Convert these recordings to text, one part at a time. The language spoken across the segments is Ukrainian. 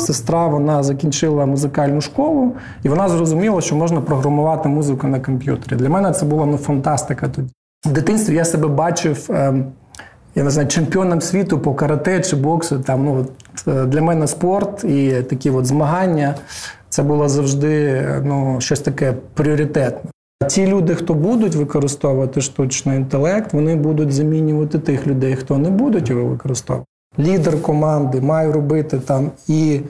сестра вона закінчила музикальну школу, і вона зрозуміла, що можна програмувати музику на комп'ютері. Для мене це була ну, фантастика тоді. В дитинстві я себе бачив. Ем, я не знаю, чемпіоном світу по карате чи боксу. Там, ну, е, Для мене спорт і такі от змагання це було завжди ну, щось таке пріоритетне. Ті люди, хто будуть використовувати штучний інтелект, вони будуть замінювати тих людей, хто не будуть його використовувати. Лідер команди має робити там і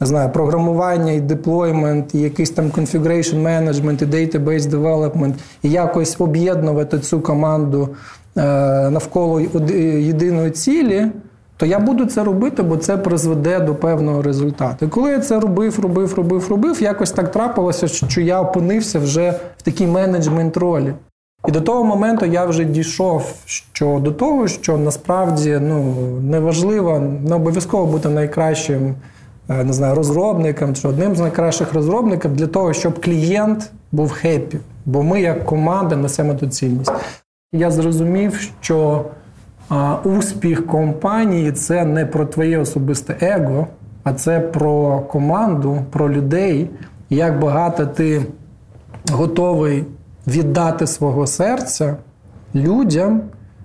не знаю, програмування, і deployment, і якийсь там configuration management, і database development, і якось об'єднувати цю команду е, навколо єдиної цілі то я буду це робити, бо це призведе до певного результату. І коли я це робив, робив, робив, робив, якось так трапилося, що я опинився вже в такій менеджмент ролі. І до того моменту я вже дійшов що до того, що насправді ну, неважливо, не обов'язково бути найкращим е, не знаю, розробником чи одним з найкращих розробників для того, щоб клієнт був хеппі. Бо ми, як команда, несемо ту цінність. Я зрозумів, що а успіх компанії це не про твоє особисте его, а це про команду, про людей, як багато ти готовий віддати свого серця людям,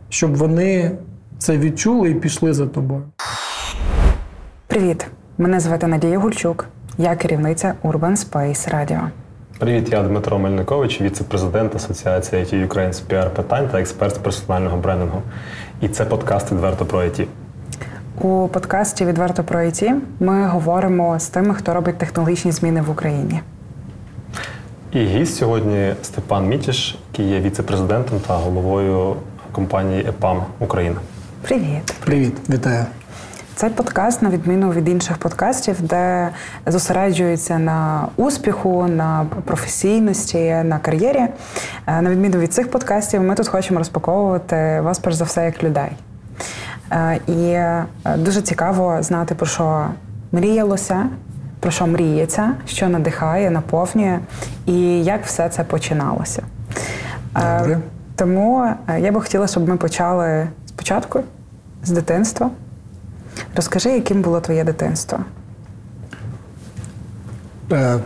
щоб вони це відчули і пішли за тобою. Привіт! Мене звати Надія Гульчук. Я керівниця Urban Space Radio. Привіт, я Дмитро Мельникович, віце-президент Асоціації IT Ukraine з піар питань та експерт з персонального брендингу. І це подкаст відверто про IT. У подкасті Відверто про IT ми говоримо з тими, хто робить технологічні зміни в Україні. І гість сьогодні Степан Мітіш, який є віце-президентом та головою компанії ЕПАМ Україна. Привіт. Привіт, вітаю. Цей подкаст, на відміну від інших подкастів, де зосереджується на успіху, на професійності, на кар'єрі. Е, на відміну від цих подкастів, ми тут хочемо розпаковувати вас перш за все як людей. Е, і е, дуже цікаво знати, про що мріялося, про що мріється, що надихає, наповнює, і як все це починалося. Добре. Тому я би хотіла, щоб ми почали спочатку, з дитинства. Розкажи, яким було твоє дитинство? Е,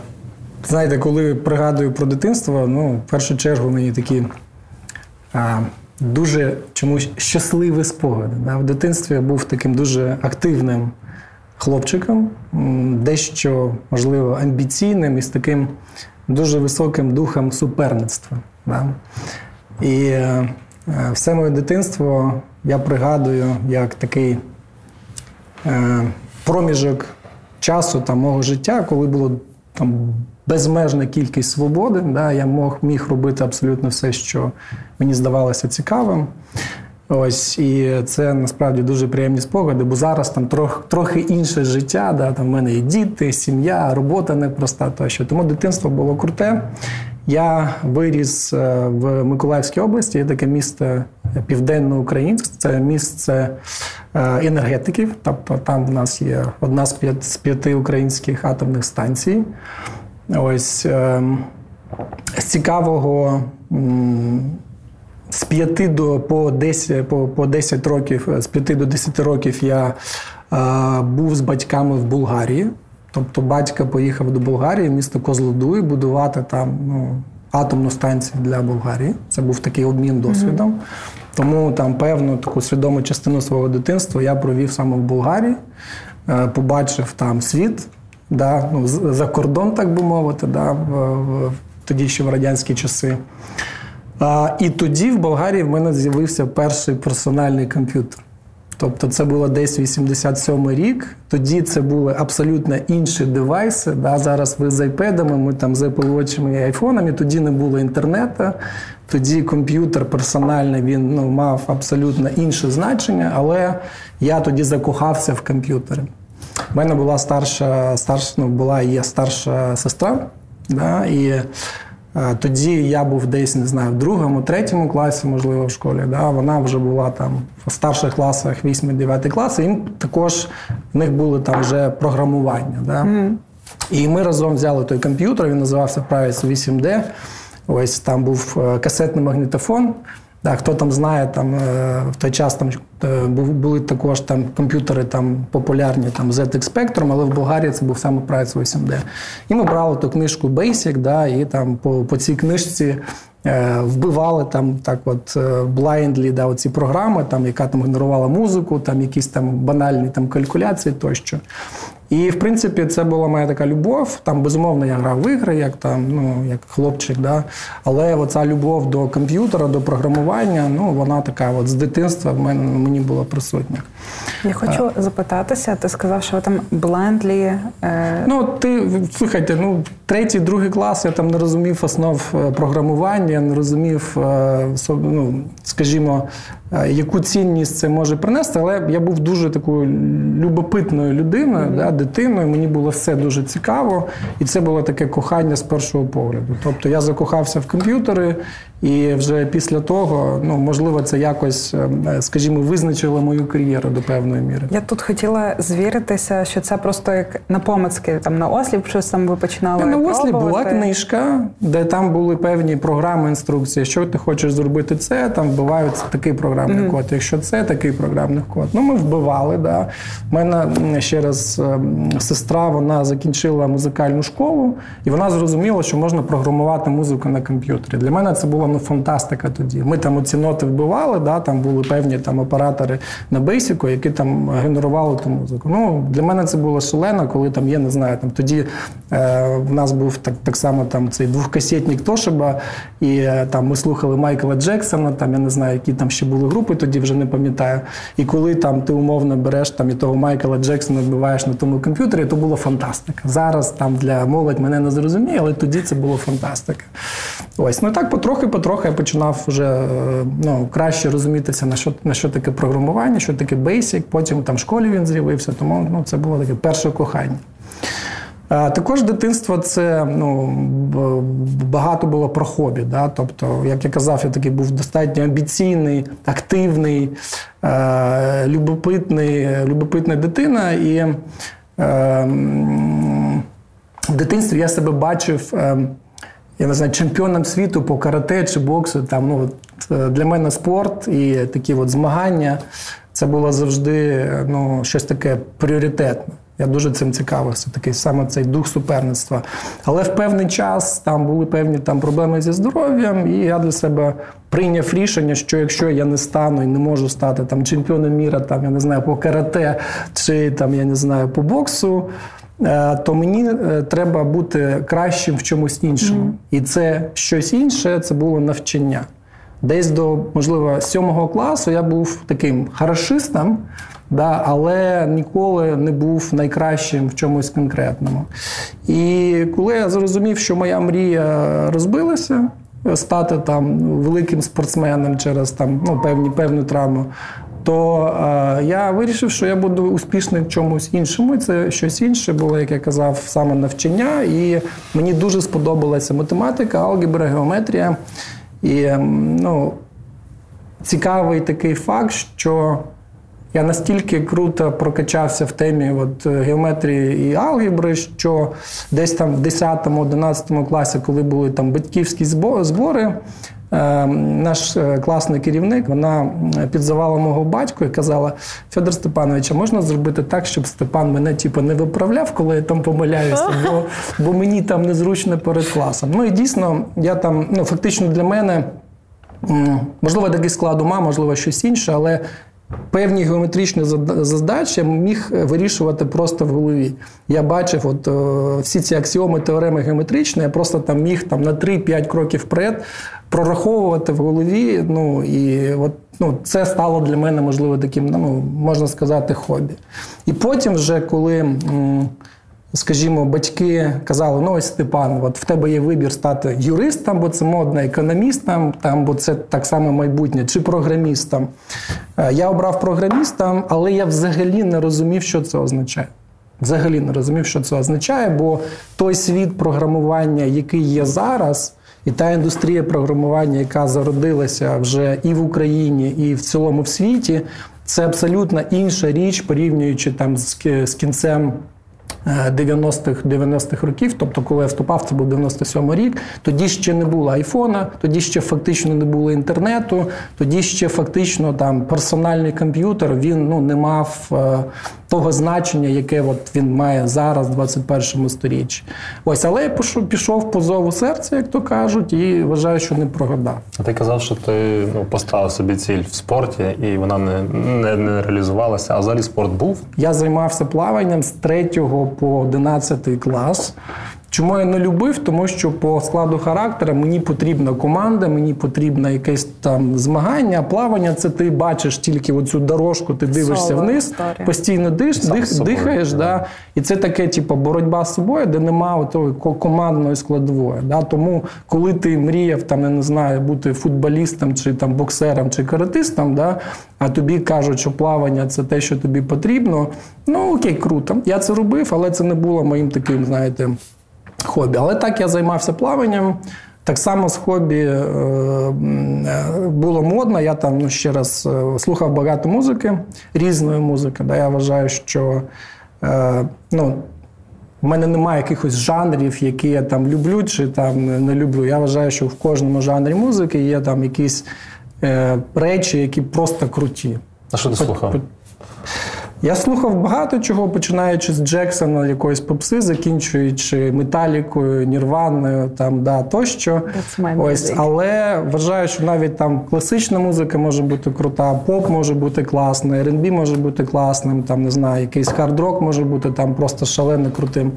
знаєте, коли пригадую про дитинство, ну, в першу чергу мені такі а, дуже чомусь щасливі спогади. Да? В дитинстві я був таким дуже активним хлопчиком, дещо, можливо, амбіційним і з таким дуже високим духом суперництва. Да? І е, все моє дитинство я пригадую як такий. Е, проміжок часу там, мого життя, коли було там безмежна кількість свободи, да, я мог, міг робити абсолютно все, що мені здавалося цікавим. Ось, І це насправді дуже приємні спогади, бо зараз там трох, трохи інше життя. Да, там в мене є діти, сім'я, робота непроста тощо. Тому дитинство було круте. Я виріс е, в Миколаївській області, є таке місто Південно-Українськ, це місце е, енергетиків. Тобто там в нас є одна з п'яти, з п'яти українських атомних станцій. Ось ем, з цікавого. З 5 до по 10 по, по 10 років, з 5 до 10 років я е, був з батьками в Болгарії. Тобто батько поїхав до Болгарії, місто Козлодуй, будувати там ну, атомну станцію для Болгарії. Це був такий обмін досвідом. Mm-hmm. Тому там певну таку свідому частину свого дитинства я провів саме в Болгарії, е, побачив там світ, да, ну, за кордон, так би мовити, да, в, в, тоді ще в радянські часи. А, І тоді в Болгарії в мене з'явився перший персональний комп'ютер. Тобто це було десь 87 рік. Тоді це були абсолютно інші девайси. Да? Зараз ви з айпедами, ми там з Apple Watch і айфонами, тоді не було інтернету. Тоді комп'ютер персональний він ну, мав абсолютно інше значення, але я тоді закохався в комп'ютери. У мене була старша, старша ну, була є старша сестра. Да? І тоді я був десь, не знаю, в другому, третьому класі, можливо, в школі. Да? Вона вже була там в старших класах, 8-9 класи, їм також в них були там вже програмування. Да? Mm. І ми разом взяли той комп'ютер, він називався Price 8D. Ось там був е, касетний магнітофон. Да, Хто там знає, там в той час там були також там комп'ютери там популярні там ZX Spectrum, але в Болгарії це був саме Price 8D. І ми брали ту книжку Basic, да, і там по по цій книжці Е, вбивали там так, от blindly, е, да, оці програми, там, яка там генерувала музику, там якісь там банальні там калькуляції тощо. І, в принципі, це була моя така любов. Там, безумовно, я грав в ігри, як там, ну, як хлопчик. Да? Але оця любов до комп'ютера, до програмування, ну, вона така от з дитинства в мене мені була присутня. Я хочу а, запитатися, ти сказав, що ви там блендлі. Е... Ну, ти слухайте, ну, третій, другий клас я там не розумів основ е, програмування, не розумів, е, ну, скажімо, Е, яку цінність це може принести, але я був дуже такою любопитною людиною, mm-hmm. да, дитиною. Мені було все дуже цікаво, і це було таке кохання з першого погляду. Тобто я закохався в комп'ютери, і вже після того, ну можливо, це якось, е, скажімо, визначило мою кар'єру до певної міри. Я тут хотіла звіритися, що це просто як на помицьки, там на осліп, щось там ви починали. На осліп була книжка, де там були певні програми, інструкції. Що ти хочеш зробити, це там вбиваються такий програмний mm-hmm. код. Якщо це такий програмний код, ну ми вбивали. Да. У мене ще раз ем, сестра вона закінчила музикальну школу, і вона зрозуміла, що можна програмувати музику на комп'ютері. Для мене це було ну, фантастика тоді. Ми там оці ноти вбивали, да, там були певні там оператори на бейсіку, які там генерували ту музику. Ну, Для мене це було шалено, коли там є, не знаю, там тоді е, в нас був так так само там цей двохкасетник Тошиба, і е, там ми слухали Майкла Джексона, там я не знаю, які там ще були групи, тоді вже не пам'ятаю. І коли там ти умовно береш там і того Майкла Джексона вбиваєш на тому комп'ютері, то було фантастика. Зараз там для молодь мене не зрозуміє, але тоді це було фантастика. Ось, ну так потрохи я починав вже е, ну, краще розумітися, на що на що таке програмування, що таке Basic. Потім там в школі він з'явився, тому ну, це було таке перше кохання. Також дитинство це ну, багато було про хобі. Да? Тобто, як я казав, я такий був достатньо амбіційний, активний, е, любопитний, любопитна дитина. І е, в дитинстві я себе бачив ем, я не знаю, чемпіоном світу по карате чи боксу. Там, ну, е, Для мене спорт і такі от змагання це було завжди ну, щось таке пріоритетне. Я дуже цим цікавився, такий саме цей дух суперництва. Але в певний час там були певні там проблеми зі здоров'ям, і я для себе прийняв рішення, що якщо я не стану і не можу стати там чемпіоном міра, там я не знаю, по карате чи там я не знаю по боксу. Е, то мені е, треба бути кращим в чомусь іншому. Mm. І це щось інше це було навчання. Десь до, можливо, сьомого класу я був таким хорошистом, да, але ніколи не був найкращим в чомусь конкретному. І коли я зрозумів, що моя мрія розбилася, стати там великим спортсменом через там ну, певні певну травму, то е, я вирішив, що я буду успішним в чомусь іншому. Це щось інше було, як я казав, саме навчання. І мені дуже сподобалася математика, алгебра, геометрія. І ну, цікавий такий факт, що я настільки круто прокачався в темі от, геометрії і алгебри, що десь там в 10-11 класі, коли були там батьківські збори, Е, наш е, класний керівник вона підзивала мого батька і казала: Федор Степанович, а можна зробити так, щоб Степан мене типу, не виправляв, коли я там помиляюся, бо бо мені там незручно перед класом. Ну і дійсно, я там, ну фактично для мене. Можливо, такий склад ума, можливо, щось інше, але Певні геометричні задачі міг вирішувати просто в голові. Я бачив от, о, всі ці аксіоми теореми геометричні, я просто там міг там, на 3-5 кроків вперед прораховувати в голові. Ну, і от, ну, Це стало для мене, можливо, таким, ну, можна сказати, хобі. І потім, вже коли. Скажімо, батьки казали: ну ось Степан, от в тебе є вибір стати юристом, бо це модно, економістом, там, бо це так само майбутнє, чи програмістом. Е, я обрав програмістом, але я взагалі не розумів, що це означає. Взагалі не розумів, що це означає, бо той світ програмування, який є зараз, і та індустрія програмування, яка зародилася вже і в Україні, і в цілому в світі, це абсолютно інша річ, порівнюючи там з кінцем 90-х 90-х років, тобто, коли я вступав, це був 97 рік. Тоді ще не було айфона, тоді ще фактично не було інтернету, тоді ще фактично там персональний комп'ютер він ну не мав того значення, яке от він має зараз, в 21 сторіччі. Ось, але я пішов, пішов по зову серця, як то кажуть, і вважаю, що не прогадав. А ти казав, що ти ну, поставив собі ціль в спорті, і вона не, не, не реалізувалася. А взагалі спорт був? Я займався плаванням з 3 по 11 клас. Чому я не любив? Тому що по складу характера мені потрібна команда, мені потрібно якесь там змагання, плавання це ти бачиш тільки оцю дорожку, ти дивишся Соло вниз, історія. постійно диш, дих, дихаєш. Да. І це таке, типу, боротьба з собою, де немає тої командної складової. Да. Тому, коли ти мріяв, там, я не знаю, бути футболістом, чи там боксером, чи каратистом, да, а тобі кажуть, що плавання це те, що тобі потрібно. Ну окей, круто. Я це робив, але це не було моїм таким, знаєте хобі. Але так я займався плаванням. Так само з хобі е, було модно. Я там ну, ще раз е, слухав багато музики, різної музики. Да, Я вважаю, що е, ну, в мене немає якихось жанрів, які я там люблю чи там не люблю. Я вважаю, що в кожному жанрі музики є там якісь речі, які просто круті. А що ти слухав? Я слухав багато чого, починаючи з Джексона, якоїсь попси, закінчуючи Metallica-ою, Nirvana-ою, там да тощо. Ось, але вважаю, що навіть там класична музика може бути крута, поп може бути класний, R&B може бути класним. Там не знаю, якийсь хард-рок може бути там просто шалено крутим.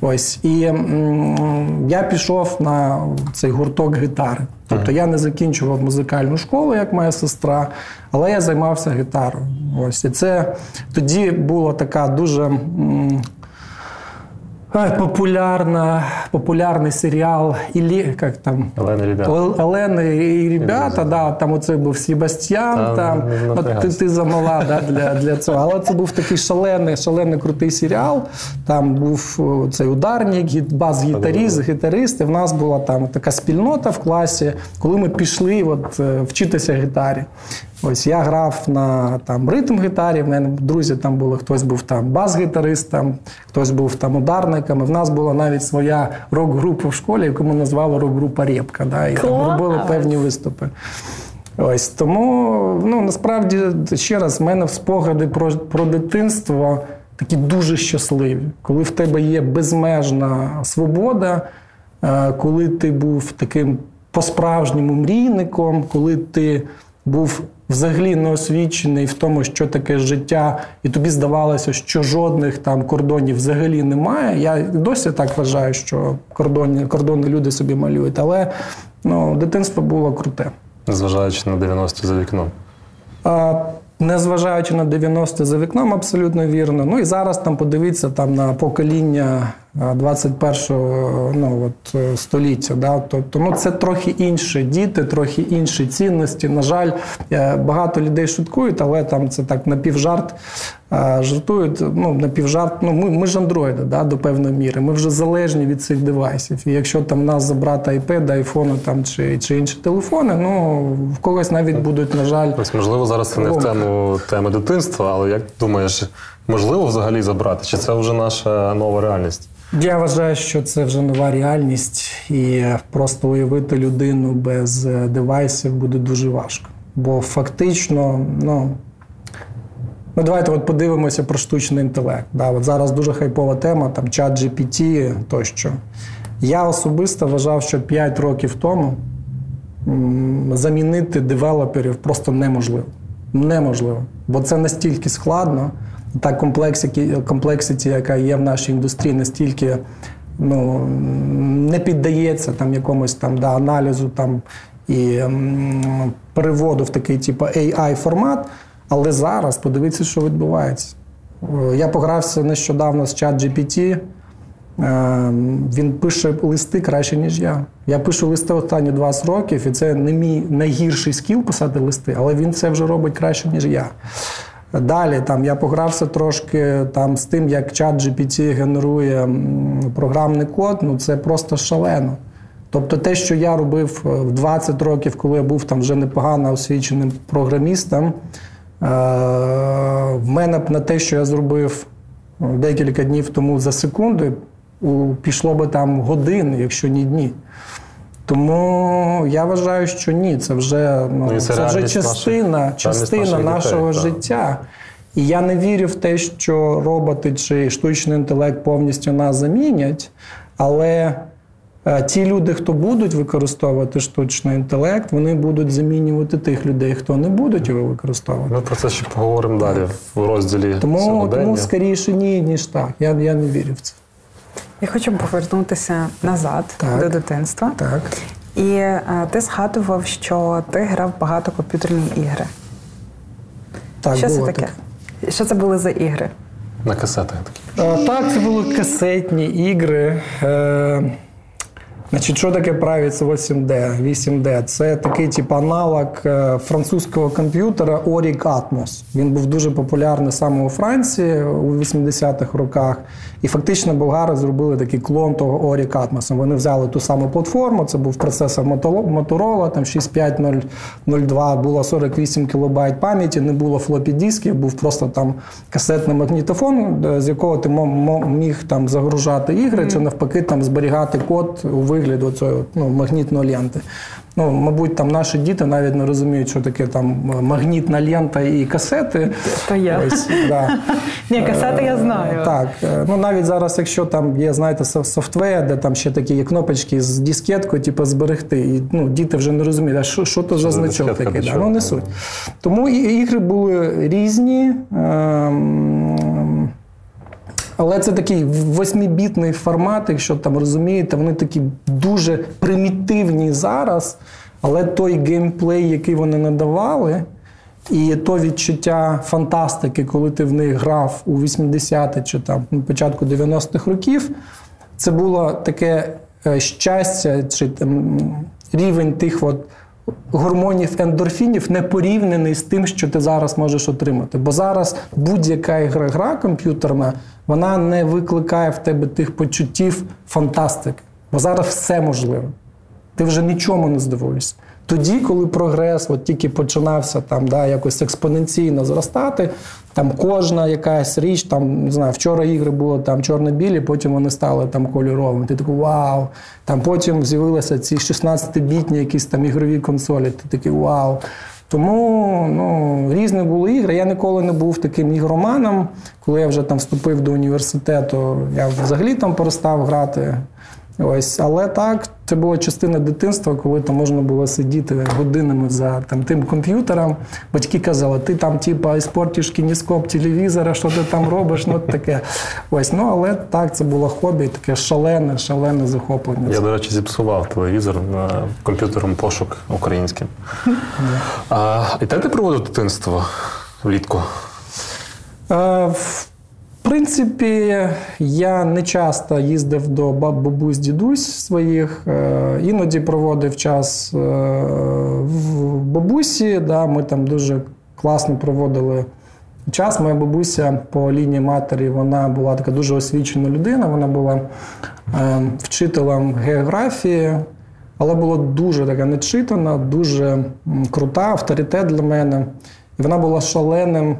Ось і м- я пішов на цей гурток гітари. Тобто я не закінчував музикальну школу, як моя сестра, але я займався гітарою. Ось і це тоді була така дуже. Популярна, популярний серіал Ілі, як там Олена ребята. Олена і ребята, да, там оце був Себастьян, Та, там ну, ти, ти замала да, для для цього. Але це був такий шалений, шалений крутий серіал. Там був цей ударник, бас-гітаріст, гітарист. І в нас була там така спільнота в класі, коли ми пішли от, вчитися гітарі. Ось я грав на там ритм гітарі. В мене друзі там були, хтось був там бас-гітаристом, хтось був там ударником. І В нас була навіть своя рок-група в школі, яку ми назвали рок-група Рєпка. Да, І там робили певні виступи. Ось тому ну насправді ще раз в мене спогади про, про дитинство такі дуже щасливі, коли в тебе є безмежна свобода, коли ти був таким по-справжньому мрійником, коли ти був взагалі не освічений в тому, що таке життя, і тобі здавалося, що жодних там кордонів взагалі немає. Я досі так вважаю, що кордони, кордони люди собі малюють, але ну, дитинство було круте. Незважаючи на 90 за вікном. А, Незважаючи на 90 за вікном, абсолютно вірно. Ну і зараз там подивіться там на покоління 21-го ну, от, е, століття. Да? Тобто ну, це трохи інші діти, трохи інші цінності. На жаль, е, багато людей шуткують, але там це так напівжарт жартують. Ну, напівжарт, ну ми ми ж андроїди да, до певної міри. Ми вже залежні від цих девайсів. І якщо там нас забрати iPad, айфони там чи чи інші телефони, ну в когось навіть будуть, на жаль, ось можливо зараз це не в тему теми дитинства, але як думаєш, можливо взагалі забрати? Чи це вже наша нова реальність? Я вважаю, що це вже нова реальність, і просто уявити людину без е, девайсів буде дуже важко. Бо фактично, ну. Ну, давайте от подивимося про штучний інтелект. Да, от Зараз дуже хайпова тема, там чат GPT тощо. Я особисто вважав, що 5 років тому замінити девелоперів просто неможливо. Неможливо. Бо це настільки складно та комплексіті, яка є в нашій індустрії, настільки ну, не піддається там якомусь там да, аналізу там, і м, переводу в такий типу AI-формат. Але зараз подивіться, що відбувається. Я погрався нещодавно з чат GPT. Він пише листи краще, ніж я. Я пишу листи останні 20 років, і це не мій найгірший скіл писати листи, але він це вже робить краще, ніж я. Далі там я погрався трошки там з тим, як чат GPT генерує програмний код, ну це просто шалено. Тобто те, що я робив в 20 років, коли я був там вже непогано освіченим програмістом, Е, в мене б на те, що я зробив декілька днів тому за секунди, пішло би там години, якщо ні дні. Тому я вважаю, що ні, це вже ну, ну це, це вже частина наших, частина нашого дітей, життя. І я не вірю в те, що роботи чи штучний інтелект повністю нас замінять. Але е, ті люди, хто будуть використовувати штучний інтелект, вони будуть замінювати тих людей, хто не будуть його використовувати. Ми про це ще поговоримо далі в розділі. Тому тому скоріше ні, ніж так. Я, Я не вірю в це. Я хочу повернутися назад так, до дитинства. Так. І а, е, ти згадував, що ти грав багато комп'ютерні ігри. Так, Що було це таке? Так. Що це були за ігри? На касетах такі. А, так, це були касетні ігри. Е, Значить, Що таке Pravits 8D? 8D? Це такий тип аналог е, французького комп'ютера Oric Atmos. Він був дуже популярний саме у Франції у 80-х роках. І фактично болгари зробили такий клон того Oric Atmos. Вони взяли ту саму платформу, це був процесор Motorola, там 6502, було 48 кБ пам'яті, не було флопі дисків, був просто там касетний магнітофон, з якого ти міг там загружати ігри, чи навпаки там зберігати код у вигляді вигляду цього ну, магнітної ленти. Ну, Мабуть, там наші діти навіть не розуміють, що таке там магнітна лента і касети. То я. Ось, да. Ні, касети я знаю. Е, так. Е, ну Навіть зараз, якщо там є, знаєте, софтвер, де там ще такі є кнопочки з дискеткою, типу, зберегти. І ну, діти вже не розуміють, а що що то за значок такий. Да? Ну, не суть. Тому ігри були різні. Ем, але це такий восьмібітний формат, якщо там розумієте, вони такі дуже примітивні зараз. Але той геймплей, який вони надавали, і то відчуття фантастики, коли ти в них грав у 80-ті чи там на початку 90-х років, це було таке е, щастя, чи там рівень тих от гормонів ендорфінів не порівняний з тим, що ти зараз можеш отримати. Бо зараз будь-яка ігра гра комп'ютерна вона не викликає в тебе тих почуттів фантастики. Бо зараз все можливо. Ти вже нічому не здивуєшся. Тоді, коли прогрес от тільки починався там, да, якось експоненційно зростати, там кожна якась річ, там, не знаю, вчора ігри були там чорно-білі, потім вони стали там кольоровими. Ти такий вау. Там Потім з'явилися ці 16-бітні якісь там ігрові консолі. Ти такий вау. Тому ну, різні були ігри. Я ніколи не був таким ігроманом. Коли я вже там вступив до університету, я взагалі там перестав грати. Ось, але так, це була частина дитинства, коли там можна було сидіти годинами за там тим комп'ютером. Батьки казали, ти там, типа, іспортиш кініскоп телевізора, що ти там робиш, ну таке. Ось, ну але так, це було хобі, таке шалене, шалене захоплення. Я, до речі, зіпсував телевізор на комп'ютером пошук українським. а, І де ти проводив дитинство влітку? В принципі, я не часто їздив до бабусь дідусь своїх, е, іноді проводив час е, в бабусі. Да, Ми там дуже класно проводили час. Моя бабуся по лінії матері вона була така дуже освічена людина, вона була е, вчителем географії, але була дуже така нечитана, дуже крута, авторитет для мене. І вона була шаленим.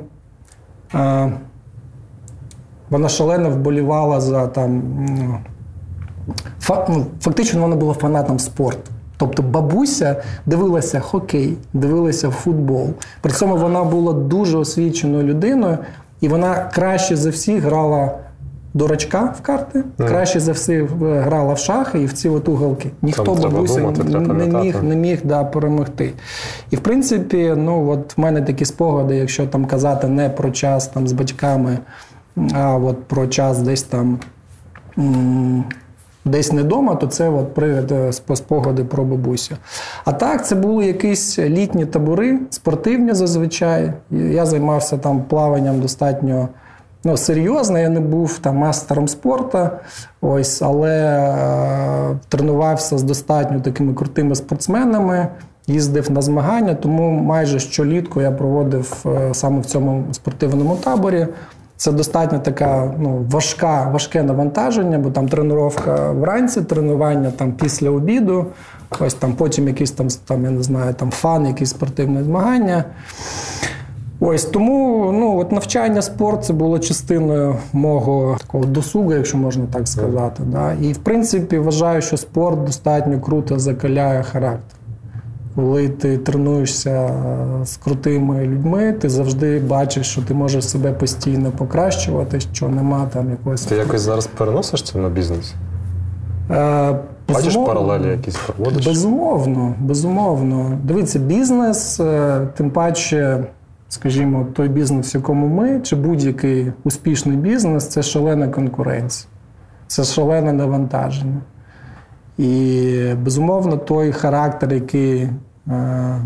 Вона шалено вболівала за там. Ну, фактично, вона була фанатом спорту. Тобто бабуся дивилася хокей, дивилася футбол. При цьому вона була дуже освіченою людиною, і вона краще за всіх грала дурачка в карти, краще за всіх грала в шахи і в ці от уголки. Ніхто бабусі не міг не міг да, перемогти. І в принципі, ну от в мене такі спогади, якщо там казати не про час там з батьками. А от про час десь там десь не вдома, то це от привід спогади про бабусю. А так, це були якісь літні табори, спортивні зазвичай. Я займався там плаванням достатньо ну, серйозно. Я не був там мастером спорту, ось, але е, тренувався з достатньо такими крутими спортсменами. Їздив на змагання, тому майже щолітку я проводив е, саме в цьому спортивному таборі. Це достатньо така ну, важка, важке навантаження, бо там тренування вранці, тренування там після обіду, ось там потім якісь там, там я не знаю, там фан, якісь спортивні змагання. Ось тому ну, от навчання спорт це було частиною мого такого досугу, якщо можна так сказати. Да? І в принципі вважаю, що спорт достатньо круто закаляє характер. Коли ти тренуєшся з крутими людьми, ти завжди бачиш, що ти можеш себе постійно покращувати, що нема там якогось. Ти якось зараз переносиш це на бізнес? Е, Бачиш паралелі якісь проводиш? Безумовно, безумовно. Дивіться, бізнес, е, тим паче, скажімо, той бізнес, в якому ми, чи будь-який успішний бізнес це шалена конкуренція, це шалене навантаження. І безумовно, той характер, який е,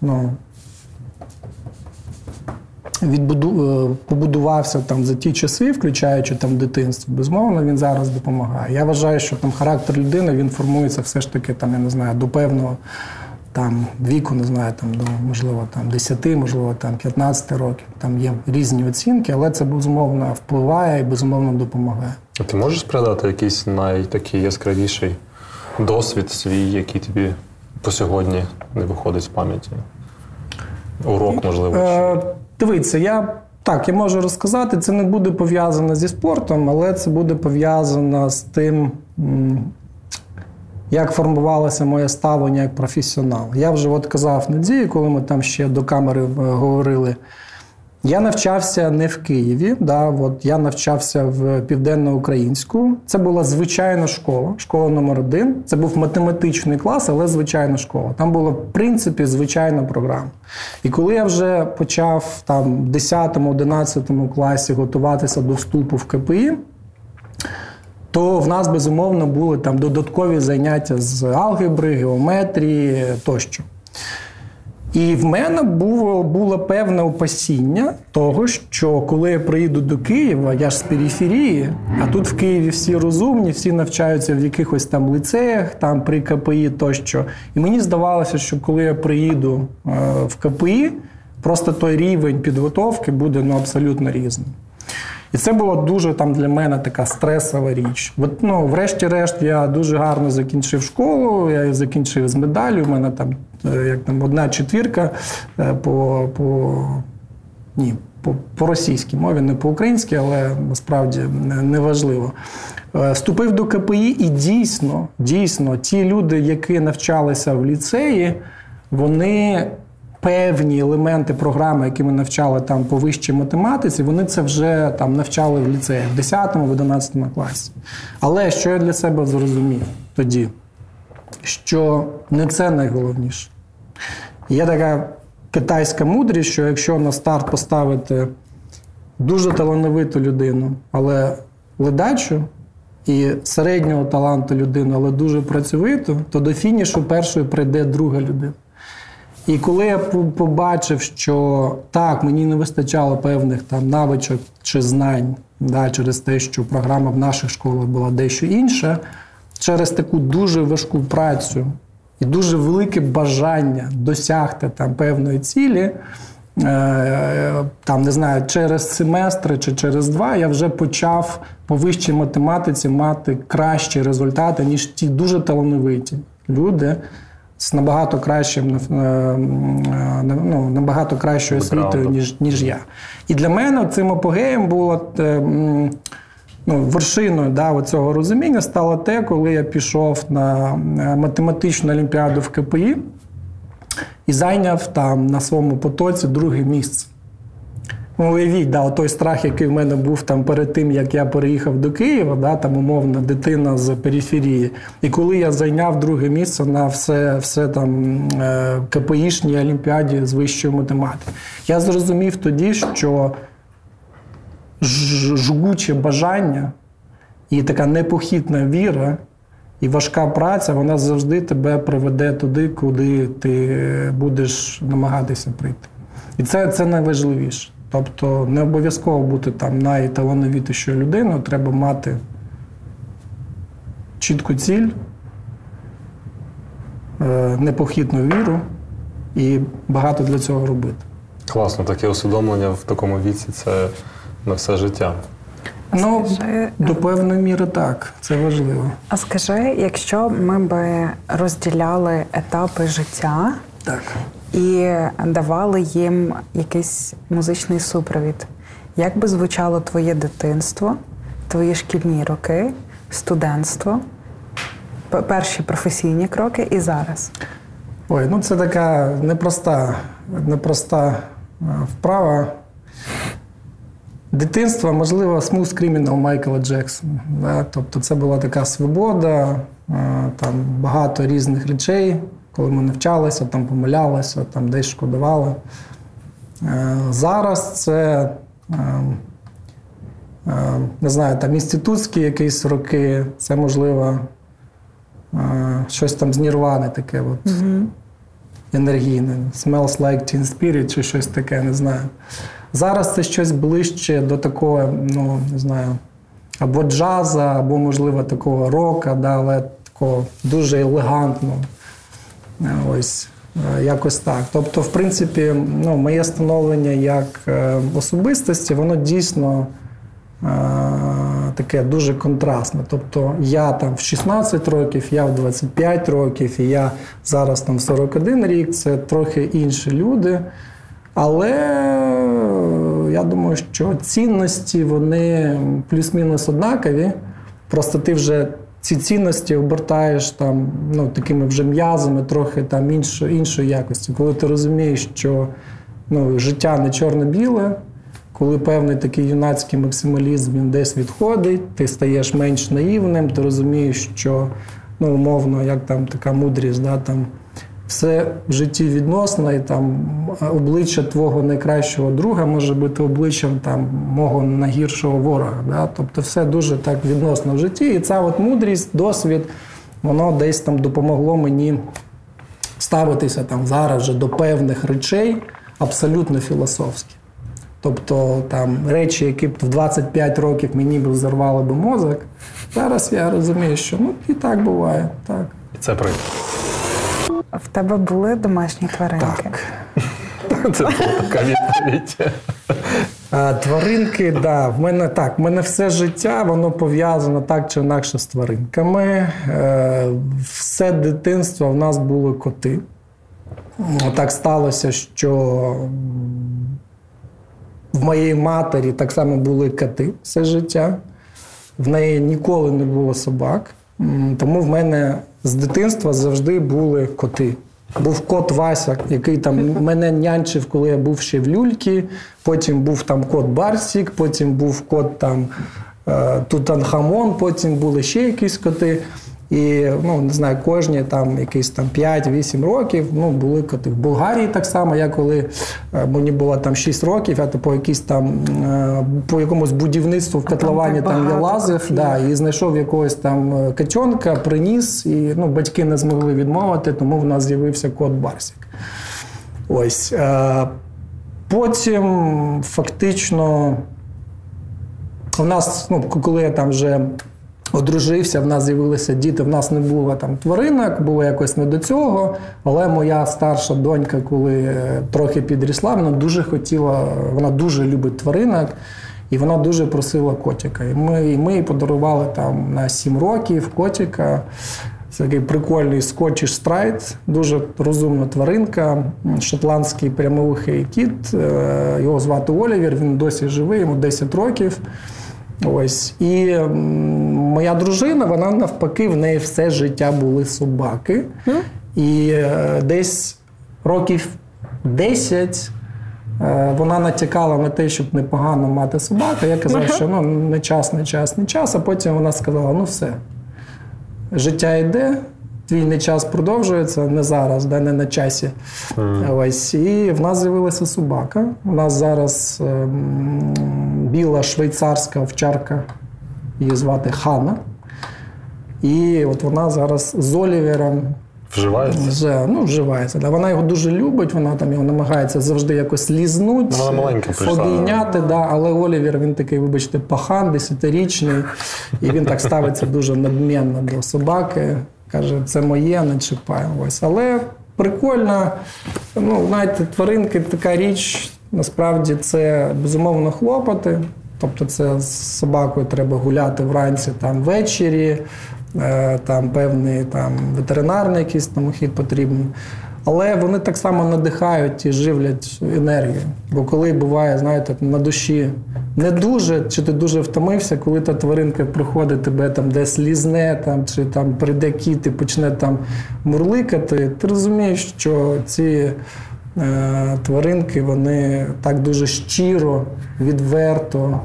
ну, відбуду, е, побудувався там за ті часи, включаючи там дитинство, безумовно, він зараз допомагає. Я вважаю, що там характер людини він формується все ж таки, там, я не знаю, до певного там віку, не знаю, там до можливо там 10, можливо, там 15 років. Там є різні оцінки, але це безумовно впливає і безумовно допомагає. А ти можеш пригадати якийсь найтакий яскравіший досвід свій, який тобі по сьогодні не виходить з пам'яті? Урок, можливо. Е, дивіться, я так, я можу розказати, це не буде пов'язано зі спортом, але це буде пов'язано з тим, як формувалося моє ставлення як професіонал. Я вже от казав Надії, коли ми там ще до камери е, говорили. Я навчався не в Києві, да, от я навчався в південноукраїнську. Це була звичайна школа, школа номер один. Це був математичний клас, але звичайна школа. Там була, в принципі, звичайна програма. І коли я вже почав там в 10-11 класі готуватися до вступу в КПІ, то в нас безумовно були там додаткові заняття з алгебри, геометрії тощо. І в мене було було певне опасіння того, що коли я приїду до Києва, я ж з периферії, а тут в Києві всі розумні, всі навчаються в якихось там лицеях, там при КПІ тощо. І мені здавалося, що коли я приїду е, в КПІ, просто той рівень підготовки буде ну, абсолютно різним. І це була дуже там для мене така стресова річ. От, ну, врешті-решт, я дуже гарно закінчив школу, я закінчив з медаллю. У мене там е, як там одна четвірка е, по, по, ні, по, по російській мові, не по українській, але насправді неважливо. Е, Вступив до КПІ, і дійсно, дійсно, ті люди, які навчалися в ліцеї, вони певні елементи програми, які ми навчали там по вищій математиці, вони це вже там навчали в ліцеї в 10 в 11 класі. Але що я для себе зрозумів тоді? Що не це найголовніше. Є така китайська мудрість, що якщо на старт поставити дуже талановиту людину, але ледачу, і середнього таланту людину, але дуже працьовиту, то до фінішу першою прийде друга людина. І коли я побачив, що так, мені не вистачало певних там навичок чи знань, да, через те, що програма в наших школах була дещо інша, через таку дуже важку працю і дуже велике бажання досягти там певної цілі, е, там не знаю, через семестри чи через два я вже почав по вищій математиці мати кращі результати, ніж ті дуже талановиті люди з набагато кращим ну, набагато кращою освітою, ніж ніж я. І для мене цим апогеєм було ну, вершиною да, цього розуміння стало те, коли я пішов на математичну олімпіаду в КПІ і зайняв там на своєму потоці друге місце. Уявіть, да, той страх, який в мене був там перед тим, як я переїхав до Києва, да, там умовна дитина з периферії. І коли я зайняв друге місце на все все там е, КПІшній олімпіаді з вищої математики, я зрозумів тоді, що жгуче бажання і така непохитна віра. І важка праця, вона завжди тебе приведе туди, куди ти будеш намагатися прийти. І це це найважливіше. Тобто не обов'язково бути там найталановітішою людиною, треба мати чітку ціль, е, непохитну віру і багато для цього робити. Класно, таке усвідомлення в такому віці це на все життя. Ну, скажи, до певної міри так, це важливо. А скажи, якщо ми би розділяли етапи життя, так. І давали їм якийсь музичний супровід. Як би звучало твоє дитинство, твої шкільні роки, студентство, перші професійні кроки і зараз? Ой, ну це така непроста, непроста вправа. Дитинство, можливо, Smooth Criminal Майкла Джексона. Да? Тобто це була така свобода, там багато різних речей, коли ми навчалися, там помилялися, там десь шкодували. Е, зараз це е, е, не знаю, там інститутські якісь роки, це можливо щось там з Нірвани таке от, енергійне. Smells like Teen Spirit чи щось таке, не знаю. Зараз це щось ближче до такого, ну, не знаю, або джаза, або, можливо, такого рока, да, але такого дуже елегантного. Ось. Якось так. Тобто, в принципі, ну, моє становлення як е, особистості, воно дійсно е, таке дуже контрастне. Тобто, я там в 16 років, я в 25 років, і я зараз там в 41 рік це трохи інші люди. Але я думаю, що цінності вони плюс-мінус однакові. Просто ти вже ці цінності обертаєш там ну, такими вже м'язами, трохи там іншої іншої якості. Коли ти розумієш, що ну, життя не чорно-біле, коли певний такий юнацький максималізм він десь відходить, ти стаєш менш наївним, ти розумієш, що ну, умовно, як там така мудрість, да, там все в житті відносно, і там обличчя твого найкращого друга може бути обличчям там мого найгіршого ворога. Да? Тобто, все дуже так відносно в житті. І ця от мудрість, досвід, воно десь там допомогло мені ставитися там зараз вже до певних речей абсолютно філософськи. Тобто там речі, які б в 25 років мені б взорвали би мозок, зараз я розумію, що ну і так буває. так. І це прийде. В тебе були домашні тваринки? Так. Це була така відповідь. Тваринки, да, в мене так, в мене все життя воно пов'язано так чи інакше з тваринками. Е, все дитинство в нас були коти. Так сталося, що в моєї матері так само були коти все життя. В неї ніколи не було собак. Тому в мене з дитинства завжди були коти. Був кот Вася, який там мене нянчив, коли я був ще в люльки. Потім був там кот Барсік, потім був кот там е, Тутанхамон, потім були ще якісь коти. І ну не знаю, кожні там якісь там 5-8 років ну, були коти. В Болгарії так само, я коли е, мені було там 6 років, я то по якісь там е, по якомусь будівництву в котловані там, там я лазив да, і знайшов якогось там е, котенка, приніс, і ну, батьки не змогли відмовити, тому в нас з'явився кот Барсік. Ось. Потім фактично. У нас, ну, коли я там вже одружився, в нас з'явилися діти, в нас не було там тваринок, було якось не до цього. Але моя старша донька, коли е, трохи підрісла, вона дуже хотіла, вона дуже любить тваринок. І вона дуже просила котика. І ми і ми подарували там на 7 років котика. Це такий прикольний скотчіш страйт, дуже розумна тваринка, шотландський прямоухий кіт. Е, його звати Олівер, він досі живий, йому 10 років. Ось. І моя дружина, вона навпаки, в неї все життя були собаки. Mm. І е, десь років 10 е, вона натякала на те, щоб непогано мати собаку. Я казав, що ну, не час, не час, не час. А потім вона сказала: ну все, життя йде. Твій час продовжується не зараз, да, не на часі. Mm. Ось. І в нас з'явилася собака. У нас зараз ем, біла швейцарська овчарка, її звати Хана. І от вона зараз з Олівером. Вживається? Вже, ну, вживається. Да. Вона його дуже любить, вона там його намагається завжди якось лізнути, обійняти. Да. Але Олівер він такий, вибачте, пахан, десятирічний, і він так ставиться дуже надмінно до собаки. Каже, це моє, не чіпай. Ось. Але прикольно, ну, знаєте, тваринки така річ, насправді це безумовно хлопоти. Тобто, це з собакою треба гуляти вранці там ввечері, е, там певний там ветеринарний якийсь там ухід потрібен. Але вони так само надихають і живлять енергію. Бо коли буває, знаєте, на душі не дуже, чи ти дуже втомився, коли та тваринка приходить, тебе там десь лізне, там, чи там прийде кіт і почне там мурликати, ти розумієш, що ці е, тваринки вони так дуже щиро, відверто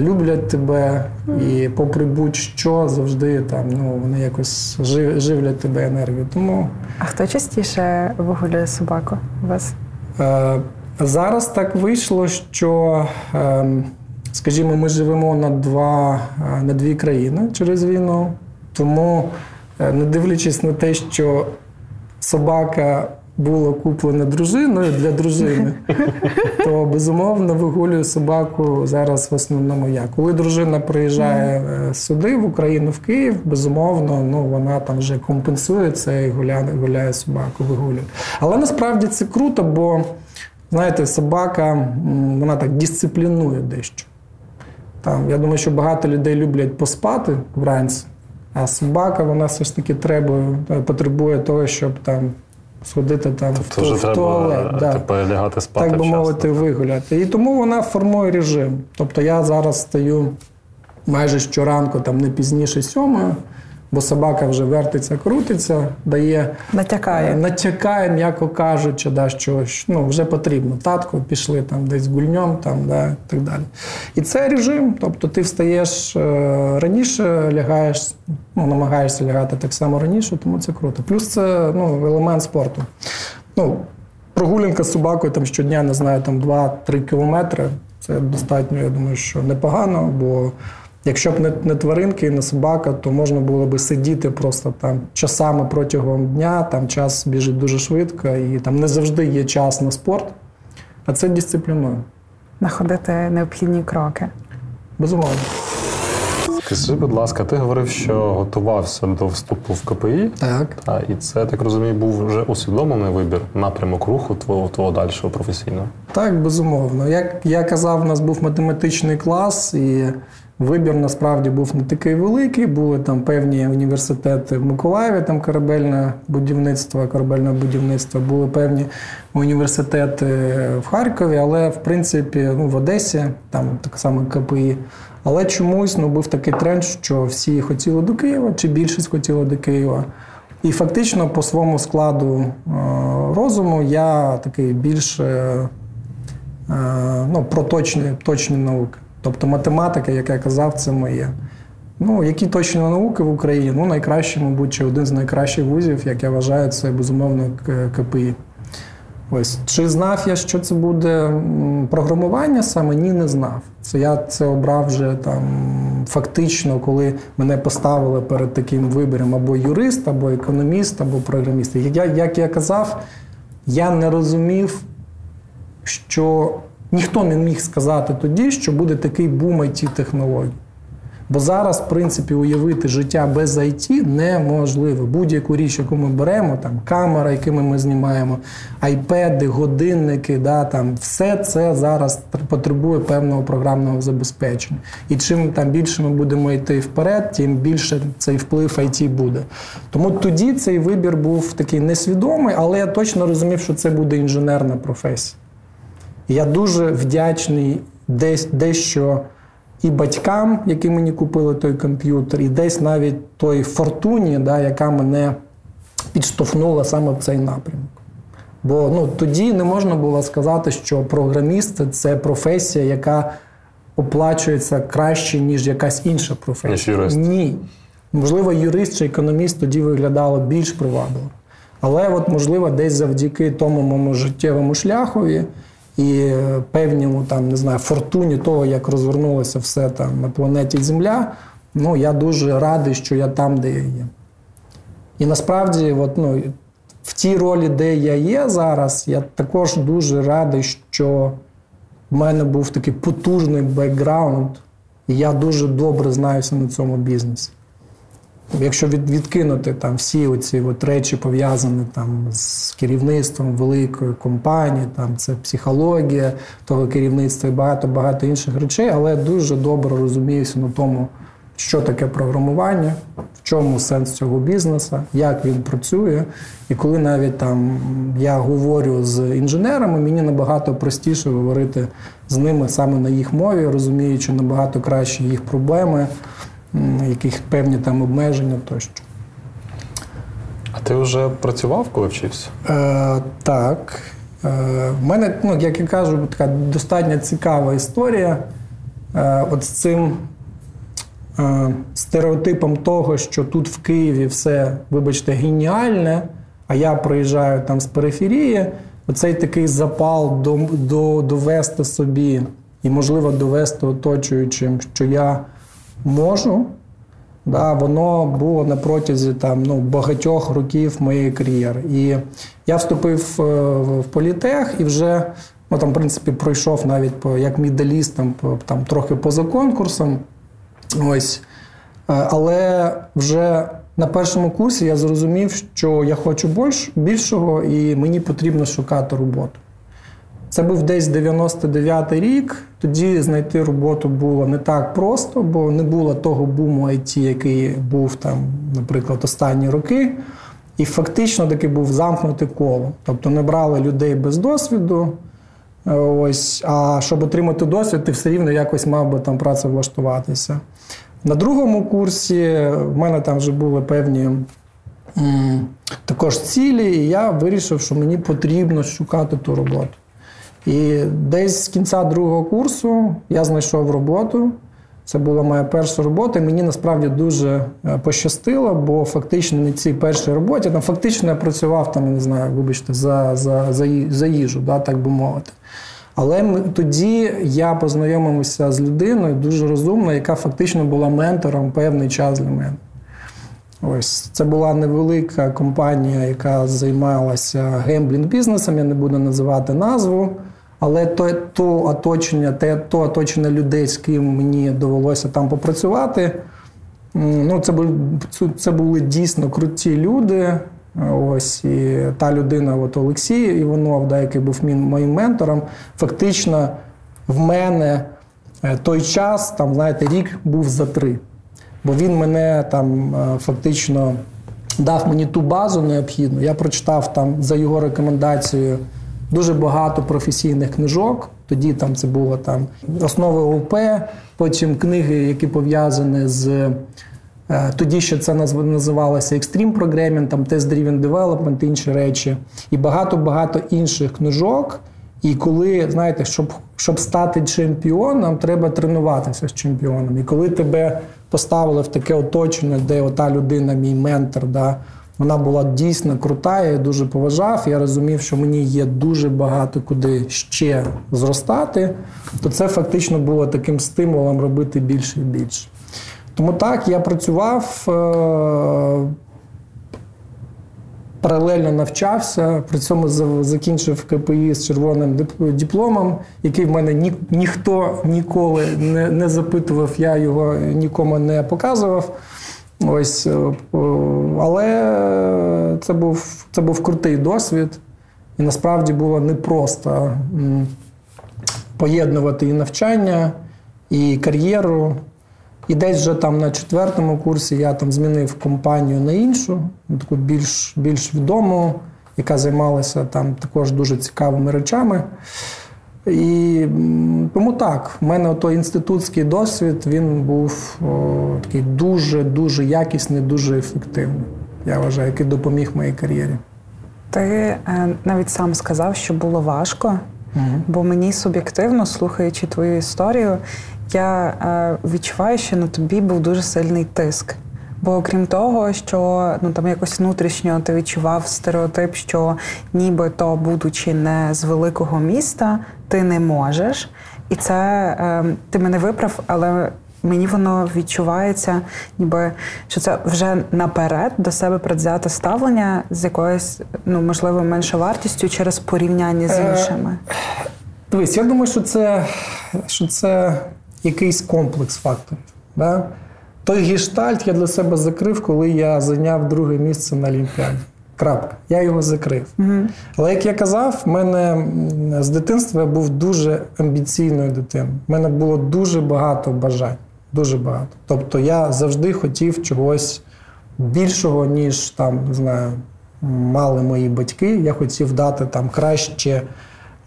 люблять тебе, і, попри будь-що, завжди там ну, вони якось жив, живлять тебе енергію. Тому А хто частіше вигулює собаку у вас? е, зараз так вийшло, що, е, скажімо, ми живемо на, два, е, на дві країни через війну, тому, е, не дивлячись на те, що собака була куплена дружиною для дружини, то безумовно вигулюю собаку зараз в основному я. Коли дружина приїжджає е, сюди, в Україну, в Київ, безумовно, ну вона там вже компенсує це і гуляє, гуляє собаку, вигулює. Але насправді це круто, бо знаєте, собака вона так дисциплінує дещо. Там, я думаю, що багато людей люблять поспати вранці, а собака, вона все ж таки треба, потребує того, щоб там сходити там в, Тобто в, вже в треба туалет. да. типу, лягати спати. Так би вчасно. мовити, вигуляти. І тому вона формує режим. Тобто я зараз стаю майже щоранку, там не пізніше сьомої, бо собака вже вертиться, крутиться, дає Натякає. Е, Натякає, м'яко кажучи, да, що ну, вже потрібно. Татко, пішли там десь гульньом, там, да, і так далі. І це режим, тобто ти встаєш е, раніше, лягаєш, ну, намагаєшся лягати так само раніше, тому це круто. Плюс це ну, елемент спорту. Ну, прогулянка з собакою там щодня, не знаю, там 2-3 кілометри. Це достатньо, я думаю, що непогано, бо якщо б не, не тваринки і не собака, то можна було би сидіти просто там часами протягом дня, там час біжить дуже швидко, і там не завжди є час на спорт, а це дисциплінує. Находити необхідні кроки. Безумовно. Скажи, будь ласка, ти говорив, що готувався до вступу в КПІ. Так. Та, і це, так розумію, був вже усвідомлений вибір напрямок руху твого, твого дальшого професійного. Так, безумовно. Як я казав, у нас був математичний клас, і вибір насправді був не такий великий. Були там певні університети в Миколаєві, там корабельне будівництво, корабельне будівництво, були певні університети в Харкові, але в принципі ну, в Одесі, там так само КПІ. Але чомусь ну, був такий тренд, що всі хотіли до Києва, чи більшість хотіла до Києва. І фактично по своєму складу е, розуму я такий більш е, е, ну, про точні, науки. Тобто математика, як я казав, це моє. Ну, які точні науки в Україні? Ну, найкраще, мабуть, чи один з найкращих вузів, як я вважаю, це безумовно КПІ. Ось чи знав я, що це буде програмування саме? Ні, не знав. Це я це обрав вже там фактично, коли мене поставили перед таким вибором або юрист, або економіст, або програміст. Я, як я казав, я не розумів, що ніхто не міг сказати тоді, що буде такий бум it технологій. Бо зараз, в принципі, уявити життя без IT неможливо. Будь-яку річ, яку ми беремо, там камера, якими ми знімаємо, айпеди, годинники, да, там, все це зараз потребує певного програмного забезпечення. І чим там більше ми будемо йти вперед, тим більше цей вплив IT буде. Тому тоді цей вибір був такий несвідомий, але я точно розумів, що це буде інженерна професія. Я дуже вдячний десь дещо і батькам, які мені купили той комп'ютер, і десь навіть той фортуні, да, яка мене підштовхнула саме в цей напрямок. Бо ну, тоді не можна було сказати, що програміст це професія, яка оплачується краще, ніж якась інша професія. Юрист. Ні. Можливо, юрист чи економіст тоді виглядало більш привабливо. Але, от, можливо, десь завдяки тому моєму життєвому шляхові і е, певному там, не знаю, фортуні того, як розвернулося все там на планеті Земля, ну, я дуже радий, що я там, де я є. І насправді, от, ну, в тій ролі, де я є зараз, я також дуже радий, що в мене був такий потужний бекграунд, і я дуже добре знаюся на цьому бізнесі. Якщо від, відкинути там всі оці от речі пов'язані там з керівництвом великої компанії, там це психологія того керівництва і багато багато інших речей, але дуже добре розуміюся на тому, що таке програмування, в чому сенс цього бізнесу, як він працює. І коли навіть там я говорю з інженерами, мені набагато простіше говорити з ними саме на їх мові, розуміючи набагато краще їх проблеми, яких певні там обмеження тощо. А ти вже працював, коли вчився? Е, Так. Е, В мене, ну, як я кажу, така достатньо цікава історія. Е, От з цим е, стереотипом того, що тут в Києві все, вибачте, геніальне, а я приїжджаю там з периферії. Оцей такий запал до, до, довести собі і, можливо, довести оточуючим, що я можу. Да, Воно було на протязі там, ну, багатьох років моєї кар'єри. І я вступив е, в політех і вже ну, там, в принципі, пройшов навіть по, як мідаліст, там, там, трохи поза конкурсом. Ось. Е, але вже на першому курсі я зрозумів, що я хочу більш, більшого і мені потрібно шукати роботу. Це був десь 99-й рік. Тоді знайти роботу було не так просто, бо не було того буму IT, який був там, наприклад, останні роки. І фактично таки був замкнуте коло. Тобто не брали людей без досвіду. Ось, А щоб отримати досвід, ти все рівно якось мав би там працевлаштуватися. На другому курсі в мене там вже були певні також цілі, і я вирішив, що мені потрібно шукати ту роботу. І десь з кінця другого курсу я знайшов роботу. Це була моя перша робота. і Мені насправді дуже е, пощастило, бо фактично на цій першій роботі там фактично я працював там, не знаю, вибачте, за за, за, за їжу, да, так би мовити. Але тоді я познайомився з людиною дуже розумною, яка фактично була ментором певний час для мене. Ось це була невелика компанія, яка займалася гемблінг бізнесом. Я не буду називати назву. Але то, то оточення, те, то оточення людей, з ким мені довелося там попрацювати, ну, це були, це були дійсно круті люди. Ось і та людина, от Олексій Іванов, да, який був моїм ментором, фактично в мене е, той час, там, знаєте, рік був за три. Бо він мене там е, фактично дав мені ту базу необхідну. Я прочитав там за його рекомендацією дуже багато професійних книжок. Тоді там це було там основи ОП, потім книги, які пов'язані з. Е, тоді ще це називалося Extreme Programming, там Test Driven Development, інші речі, і багато-багато інших книжок. І коли, знаєте, щоб щоб стати чемпіоном, треба тренуватися з чемпіоном. І коли тебе поставили в таке оточення, де ота людина, мій ментор, да, вона була дійсно крута, я її дуже поважав. Я розумів, що мені є дуже багато куди ще зростати, то це фактично було таким стимулом робити більше і більше. Тому так, я працював, е, паралельно навчався, при цьому закінчив КПІ з червоним дипломом, який в мене ні, ніхто ніколи не, не запитував, я його нікому не показував. Ось, е, Але це був це був крутий досвід, і насправді було непросто поєднувати і навчання, і кар'єру. І десь вже там на четвертому курсі я там змінив компанію на іншу, таку більш більш відому, яка займалася там також дуже цікавими речами. І тому так, в мене той інститутський досвід він був о, такий дуже-дуже якісний, дуже ефективний. Я вважаю, який допоміг моїй кар'єрі. Ти е, навіть сам сказав, що було важко, угу. бо мені суб'єктивно, слухаючи твою історію, я е, відчуваю, що на тобі був дуже сильний тиск. Бо окрім того, що ну там якось внутрішньо ти відчував стереотип, що нібито, будучи не з великого міста, ти не можеш. І це е, ти мене виправ, але мені воно відчувається, ніби що це вже наперед до себе предвзяте ставлення з якоюсь, ну можливо, меншовартістю через порівняння з е, іншими. Дивись, я думаю, що це що це якийсь комплекс факторів. Да? Той гештальт я для себе закрив, коли я зайняв друге місце на Олімпіаді. Крапка. Я його закрив. uh Але як я казав, в мене з дитинства я був дуже амбіційною дитиною. У мене було дуже багато бажань. Дуже багато. Тобто я завжди хотів чогось більшого, ніж там, не знаю, мали мої батьки. Я хотів дати там краще.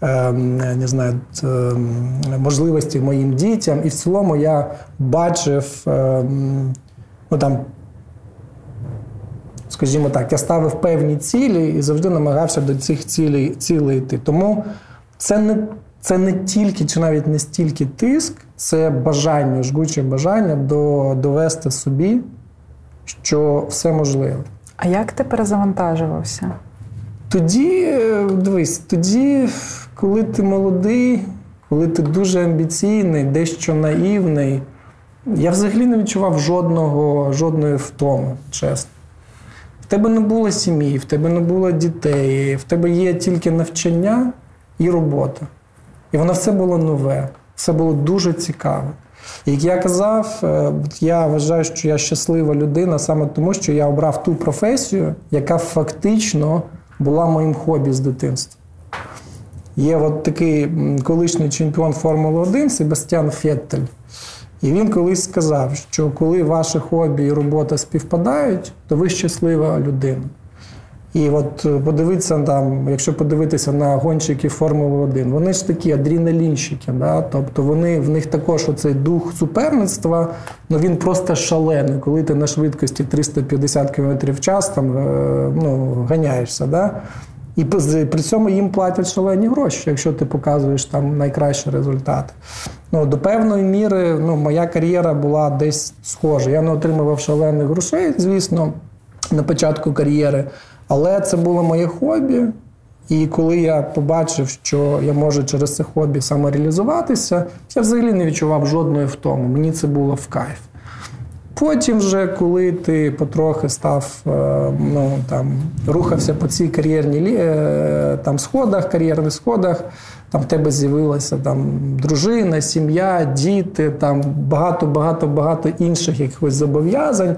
Ем, не знаю, ем, можливості моїм дітям. І в цілому я бачив, ем, ну там, скажімо так, я ставив певні цілі і завжди намагався до цих цілей цілей йти. Тому це не це не тільки чи навіть не стільки тиск, це бажання, жгуче бажання до, довести собі, що все можливе. А як ти перезавантажувався? Тоді, е, дивись, тоді, коли ти молодий, коли ти дуже амбіційний, дещо наївний, я взагалі не відчував жодного, жодної втоми, чесно. В тебе не було сім'ї, в тебе не було дітей, в тебе є тільки навчання і робота. І воно все було нове, все було дуже цікаве. Як я казав, е, я вважаю, що я щаслива людина саме тому, що я обрав ту професію, яка фактично була моїм хобі з дитинства. Є от такий колишній чемпіон Формули 1 Себастьян Феттель. І він колись сказав, що коли ваше хобі і робота співпадають, то ви щаслива людина. І от е, подивитися там, якщо подивитися на гонщиків Формули 1, вони ж такі адреналінщики, да? тобто вони в них також оцей дух суперництва, ну він просто шалений, коли ти на швидкості 350 км в час там е, ну, ганяєшся. Да? І при цьому їм платять шалені гроші, якщо ти показуєш там найкращі результати. Ну, До певної міри ну, моя кар'єра була десь схожа. Я не отримував шалених грошей, звісно, на початку кар'єри. Але це було моє хобі. І коли я побачив, що я можу через це хобі самореалізуватися, я взагалі не відчував жодної втоми. Мені це було в кайф. Потім, вже, коли ти потрохи став, е, ну там рухався по цій кар'єрній е, там сходах, кар'єрних сходах, там в тебе з'явилася там дружина, сім'я, діти, там багато, багато, багато інших якихось зобов'язань.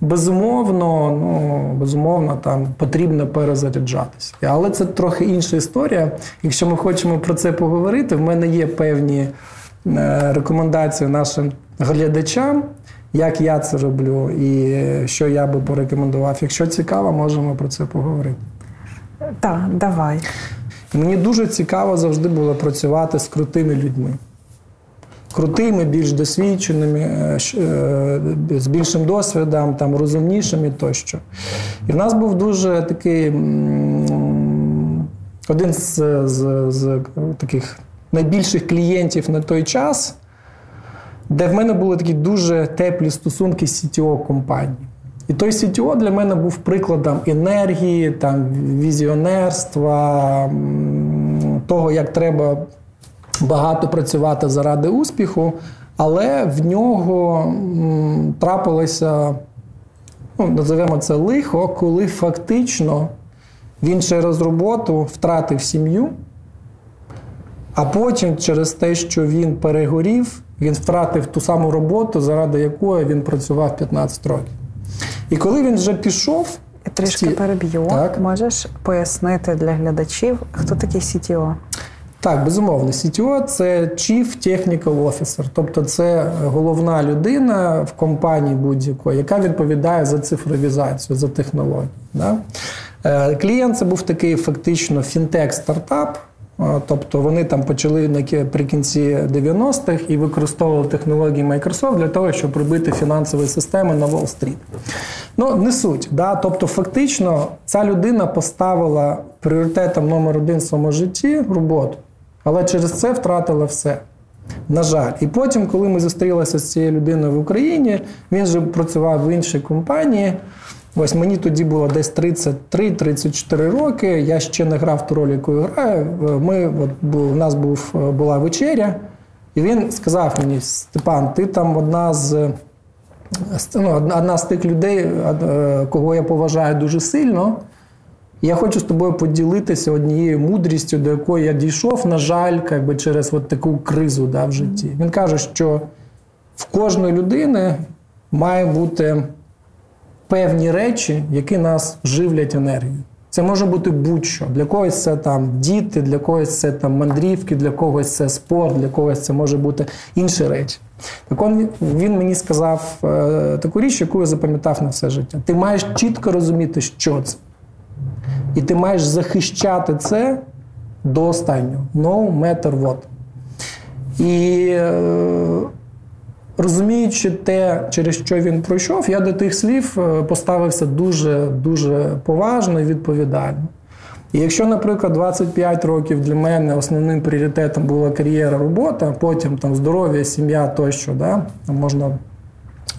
Безумовно, ну безумовно, там потрібно перезаряджатися. Але це трохи інша історія. Якщо ми хочемо про це поговорити, в мене є певні е, рекомендації нашим глядачам, як я це роблю і що я би порекомендував. Якщо цікаво, можемо про це поговорити. Так, давай. Мені дуже цікаво завжди було працювати з крутими людьми крутими, більш досвідченими, е, е, з більшим досвідом, там, розумнішими тощо. І в нас був дуже такий один з, з, з таких найбільших клієнтів на той час, де в мене були такі дуже теплі стосунки з CTO компанії. І той CTO для мене був прикладом енергії, там, візіонерства, того, як треба багато працювати заради успіху, але в нього трапилося, ну, називаємо це лихо, коли фактично він через роботу втратив сім'ю, а потім через те, що він перегорів, він втратив ту саму роботу, заради якої він працював 15 років. І коли він вже пішов. Я трішки ті... переб'ю. Так. Можеш пояснити для глядачів, хто такий CTO? Так, безумовно, CTO – це Chief Technical Officer, тобто це головна людина в компанії будь-якої, яка відповідає за цифровізацію, за технології. Да? Е, клієнт це був такий фактично фінтек-стартап. Тобто вони там почали наприкінці 90-х і використовували технології Microsoft для того, щоб робити фінансові системи на Уолл-стріт. Ну, не суть. Да? Тобто, фактично, ця людина поставила пріоритетом номер один в своєму житті роботу. Але через це втратила все. На жаль. І потім, коли ми зустрілися з цією людиною в Україні, він вже працював в іншій компанії. Ось мені тоді було десь 33-34 роки. Я ще не грав ту роль, яку граю. Ми, от, У нас був, була вечеря, і він сказав мені: Степан, ти там одна з ну, одна з тих людей, е, кого я поважаю дуже сильно. Я хочу з тобою поділитися однією мудрістю, до якої я дійшов, на жаль, якби через от таку кризу да, в житті. Він каже, що в кожної людини має бути певні речі, які нас живлять енергією. Це може бути будь-що. Для когось це там діти, для когось це там мандрівки, для когось це спорт, для когось це може бути інші речі. Так он, він мені сказав е, таку річ, яку я запам'ятав на все життя. Ти маєш чітко розуміти, що це. І ти маєш захищати це до останнього. No matter what. І е, розуміючи те, через що він пройшов, я до тих слів е, поставився дуже дуже поважно і відповідально. І якщо, наприклад, 25 років для мене основним пріоритетом була кар'єра, робота, потім там здоров'я, сім'я тощо, да, можна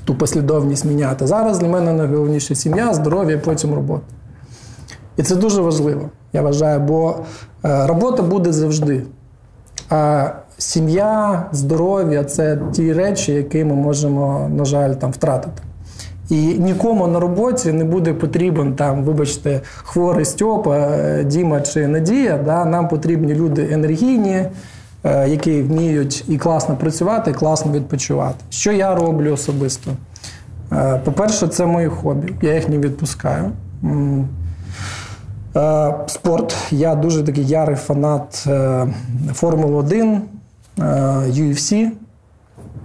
ту послідовність міняти. Зараз для мене найголовніше сім'я, здоров'я, потім робота. І це дуже важливо, я вважаю, бо е, робота буде завжди. А сім'я, здоров'я це ті речі, які ми можемо, на жаль, там втратити. І нікому на роботі не буде потрібен там, вибачте, хворий Стьопа, е, Діма чи Надія. Да? Нам потрібні люди енергійні, е, які вміють і класно працювати, і класно відпочивати. Що я роблю особисто? Е, по-перше, це мої хобі. Я їх не відпускаю. Спорт. Я дуже такий ярий фанат Формули 1, UFC.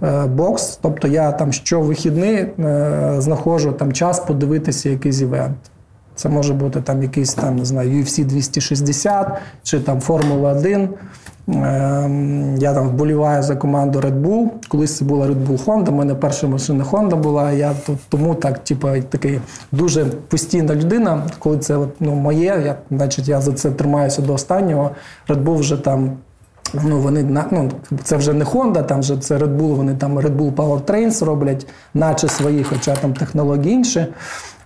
Е, бокс. Тобто я там щовихідний е, знаходжу там час подивитися якийсь івент. Це може бути там якийсь там, не знаю, UFC 260 чи там Формула 1. Ем, я там вболіваю за команду Red Bull. Колись це була Red Bull Honda, У мене перша машина Honda була. Я тому так, типу, такий дуже постійна людина. Коли це ну, моє, я, значить, я за це тримаюся до останнього. Red Bull вже там Ну, вони ну, Це вже не Honda, там вже це Red Bull, вони там Red Bull Powertrains роблять, наче свої, хоча там технології інші.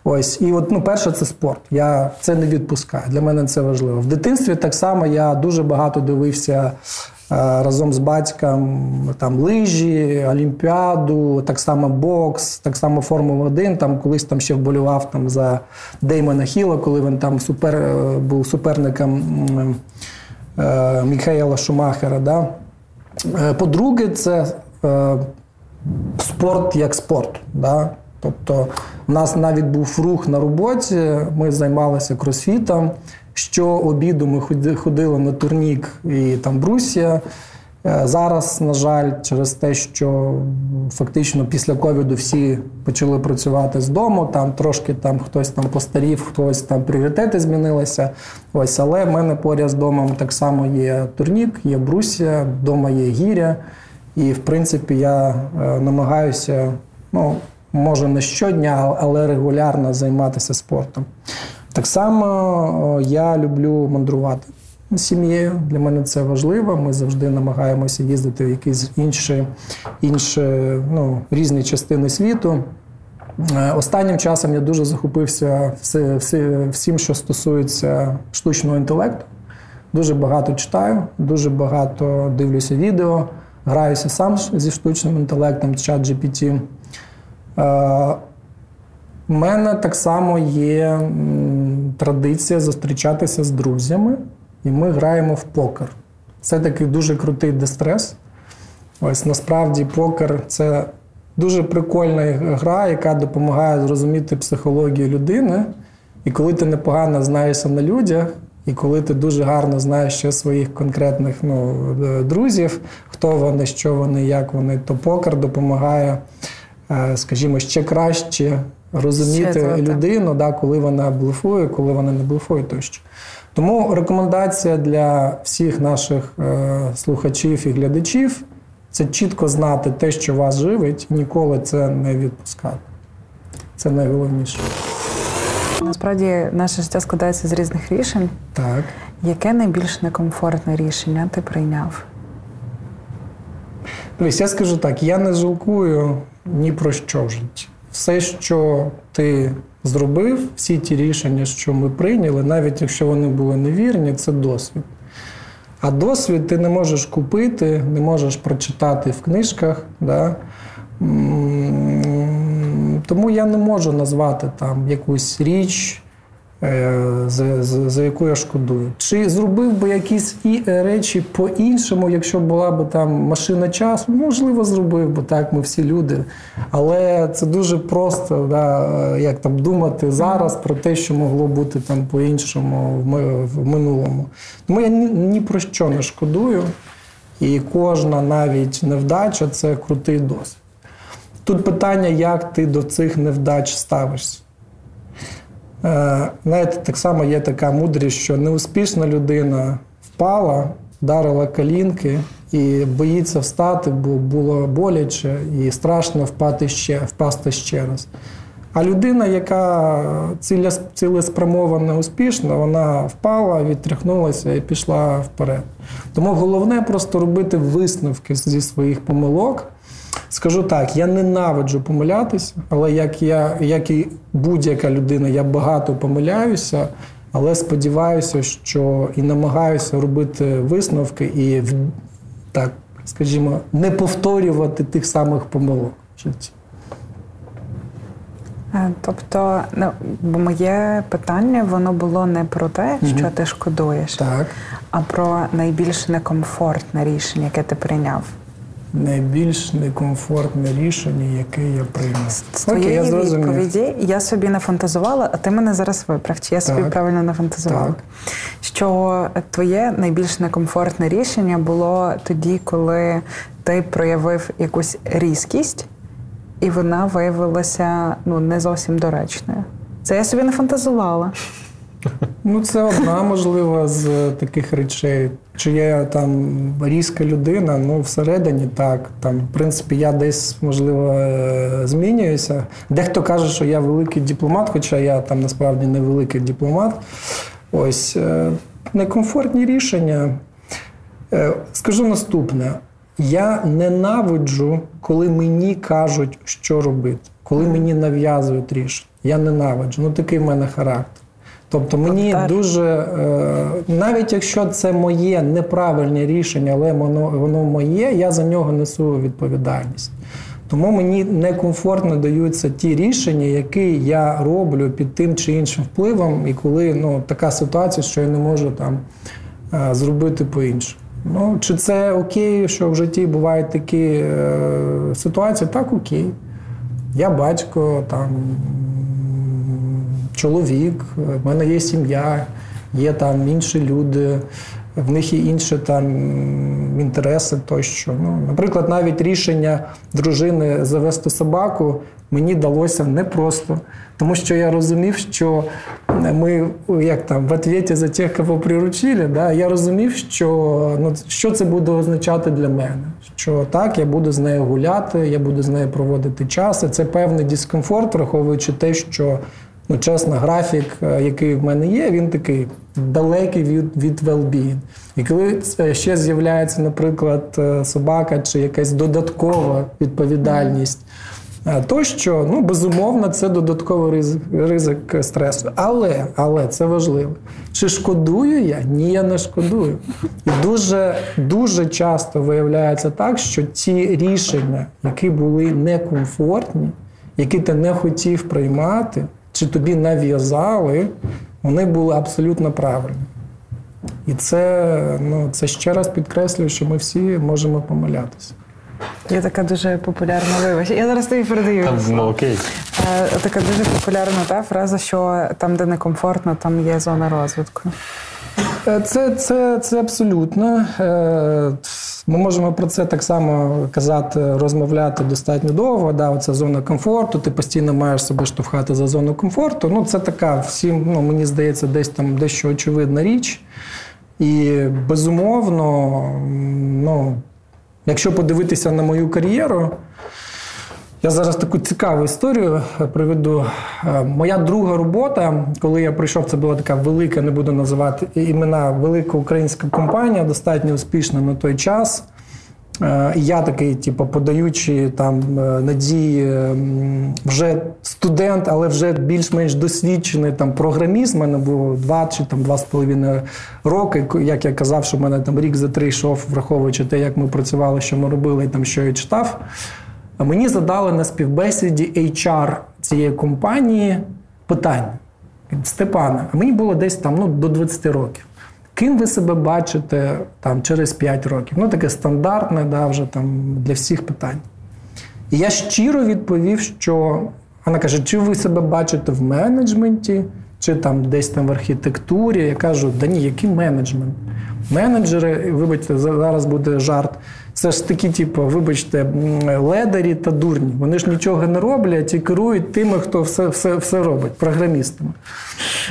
Ось, і от ну, перше, це спорт. Я це не відпускаю. Для мене це важливо. В дитинстві так само я дуже багато дивився е, разом з батьком там лижі, олімпіаду, так само бокс, так само Формула 1. Там колись там ще вболював там за Деймона Хіла, коли він там супер, е, був суперником. Е, Шумахера. Да? Е, по-друге, це е, спорт як спорт. Да? Тобто, у нас навіть був рух на роботі, ми займалися кросфітом. Що обіду ми ходили на турнік і там Брусія. Е, зараз, на жаль, через те, що фактично після ковіду всі почали працювати з дому, там трошки там хтось там постарів, хтось там пріоритети змінилися. Ось, але в мене поряд з домом так само є турнік, є брусія, вдома є гіря. І в принципі я е, намагаюся, ну може не щодня, але регулярно займатися спортом. Так само я люблю мандрувати сім'єю. Для мене це важливо. Ми завжди намагаємося їздити в якісь інші, інші ну, різні частини світу. Е, останнім часом я дуже захопився всім, що стосується штучного інтелекту. Дуже багато читаю, дуже багато дивлюся відео, граюся сам зі штучним інтелектом, чат GPT. Е, у мене так само є традиція зустрічатися з друзями і ми граємо в покер. Це такий дуже крутий дистрес. Ось насправді покер це дуже прикольна гра, яка допомагає зрозуміти психологію людини. І коли ти непогано знаєшся на людях, і коли ти дуже гарно знаєш ще своїх конкретних ну, е, друзів, хто вони, що вони, як вони, то покер допомагає, е, скажімо, ще краще розуміти ще людину, да, коли вона блефує, коли вона не блефує тощо. Тому рекомендація для всіх наших е, слухачів і глядачів це чітко знати те, що вас живить, ніколи це не відпускати. Це найголовніше. Насправді наше життя складається з різних рішень. Так. Яке найбільш некомфортне рішення ти прийняв? Дивись, я скажу так: я не жалкую ні про що в житті. Все, що ти зробив всі ті рішення, що ми прийняли, навіть якщо вони були невірні, це досвід. А досвід ти не можеш купити, не можеш прочитати в книжках. Да? Тому я не можу назвати там якусь річ, за, за за, яку я шкодую. Чи зробив би якісь і е, речі по-іншому, якщо була б там машина часу? Можливо, зробив, бо так, ми всі люди. Але це дуже просто, да, як там думати зараз про те, що могло бути там по-іншому в минулому. Тому я ні, ні про що не шкодую. І кожна навіть невдача це крутий досвід. Тут питання, як ти до цих невдач ставишся. Е, знаєте, так само є така мудрість, що неуспішна людина впала, вдарила колінки і боїться встати, бо було боляче і страшно впати ще, впасти ще раз. А людина, яка цілеспрямована успішна, вона впала, відтряхнулася і пішла вперед. Тому головне просто робити висновки зі своїх помилок. Скажу так, я ненавиджу помилятися, але як я, як і будь-яка людина, я багато помиляюся, але сподіваюся, що і намагаюся робити висновки і так, скажімо, не повторювати тих самих помилок в житті. Е, тобто, ну, моє питання воно було не про те, що угу. ти шкодуєш, так. а про найбільш некомфортне рішення, яке ти прийняв найбільш некомфортне рішення, яке я приймав. З твоєї я відповіді я собі не фантазувала, а ти мене зараз виправ, чи я собі правильно не фантазувала. Так. Що твоє найбільш некомфортне рішення було тоді, коли ти проявив якусь різкість, і вона виявилася ну, не зовсім доречною. Це я собі не фантазувала. Ну, це одна можливо з таких речей. Чи я там різка людина, ну всередині так. Там, В принципі, я десь, можливо, е, змінююся. Дехто каже, що я великий дипломат, хоча я там насправді не великий дипломат. Ось е, некомфортні рішення. Е, скажу наступне: я ненавиджу, коли мені кажуть, що робити, коли мені нав'язують рішення. Я ненавиджу. Ну такий в мене характер. Тобто мені так. дуже, е, навіть якщо це моє неправильне рішення, але воно воно моє, я за нього несу відповідальність. Тому мені некомфортно даються ті рішення, які я роблю під тим чи іншим впливом, і коли ну, така ситуація, що я не можу там е, зробити по-іншому. Ну, Чи це окей, що в житті бувають такі е, ситуації? Так, окей. Я батько, там чоловік, в мене є сім'я, є там інші люди, в них є інші там інтереси тощо. Ну, Наприклад, навіть рішення дружини завести собаку мені далося непросто, тому що я розумів, що ми як там в відповіді за тих, кого приручили, да, я розумів, що ну, що це буде означати для мене. Що так, я буду з нею гуляти, я буду з нею проводити час. І Це певний дискомфорт, враховуючи те, що ну, чесно, графік, е, який в мене є, він такий далекий від від well-being. І коли ще з'являється, наприклад, е, собака чи якась додаткова відповідальність. Е, тощо, ну безумовно, це додатковий ризик ризик стресу. Але але це важливо. Чи шкодую я? Ні, я не шкодую. І дуже дуже часто виявляється так, що ті рішення, які були некомфортні, які ти не хотів приймати, чи тобі нав'язали, вони були абсолютно правильні. І це ну, це ще раз підкреслює, що ми всі можемо помилятися. Є така дуже популярна вибач. Я зараз тобі передаю. Ну, окей. Е, така дуже популярна та фраза, що там, де некомфортно, там є зона розвитку. Е, це це, це абсолютно. Ми можемо про це так само казати, розмовляти достатньо довго. Да, Оце зона комфорту, ти постійно маєш себе штовхати за зону комфорту. Ну, Це така всім, ну, мені здається, десь там дещо очевидна річ. І безумовно, ну, якщо подивитися на мою кар'єру. Я зараз таку цікаву історію приведу. Е, моя друга робота, коли я прийшов, це була така велика, не буду називати імена, велика українська компанія, достатньо успішна на той час. Е, я такий, типу, подаючи там е, надії, вже студент, але вже більш-менш досвідчений там програміст. У мене було два чи там два з половиною роки. Як я казав, що в мене там рік за три йшов, враховуючи те, як ми працювали, що ми робили, там що я читав. Мені задали на співбесіді HR цієї компанії питання. Степана, а мені було десь там ну, до 20 років. Ким ви себе бачите там через 5 років? Ну, таке стандартне, да, вже там для всіх питань. І я щиро відповів, що вона каже: чи ви себе бачите в менеджменті, чи там десь там в архітектурі? Я кажу, да ні, який менеджмент? Менеджери, вибачте, зараз буде жарт. Це ж такі, типу, вибачте, ледарі та дурні. Вони ж нічого не роблять і керують тими, хто все все, все робить, програмістами.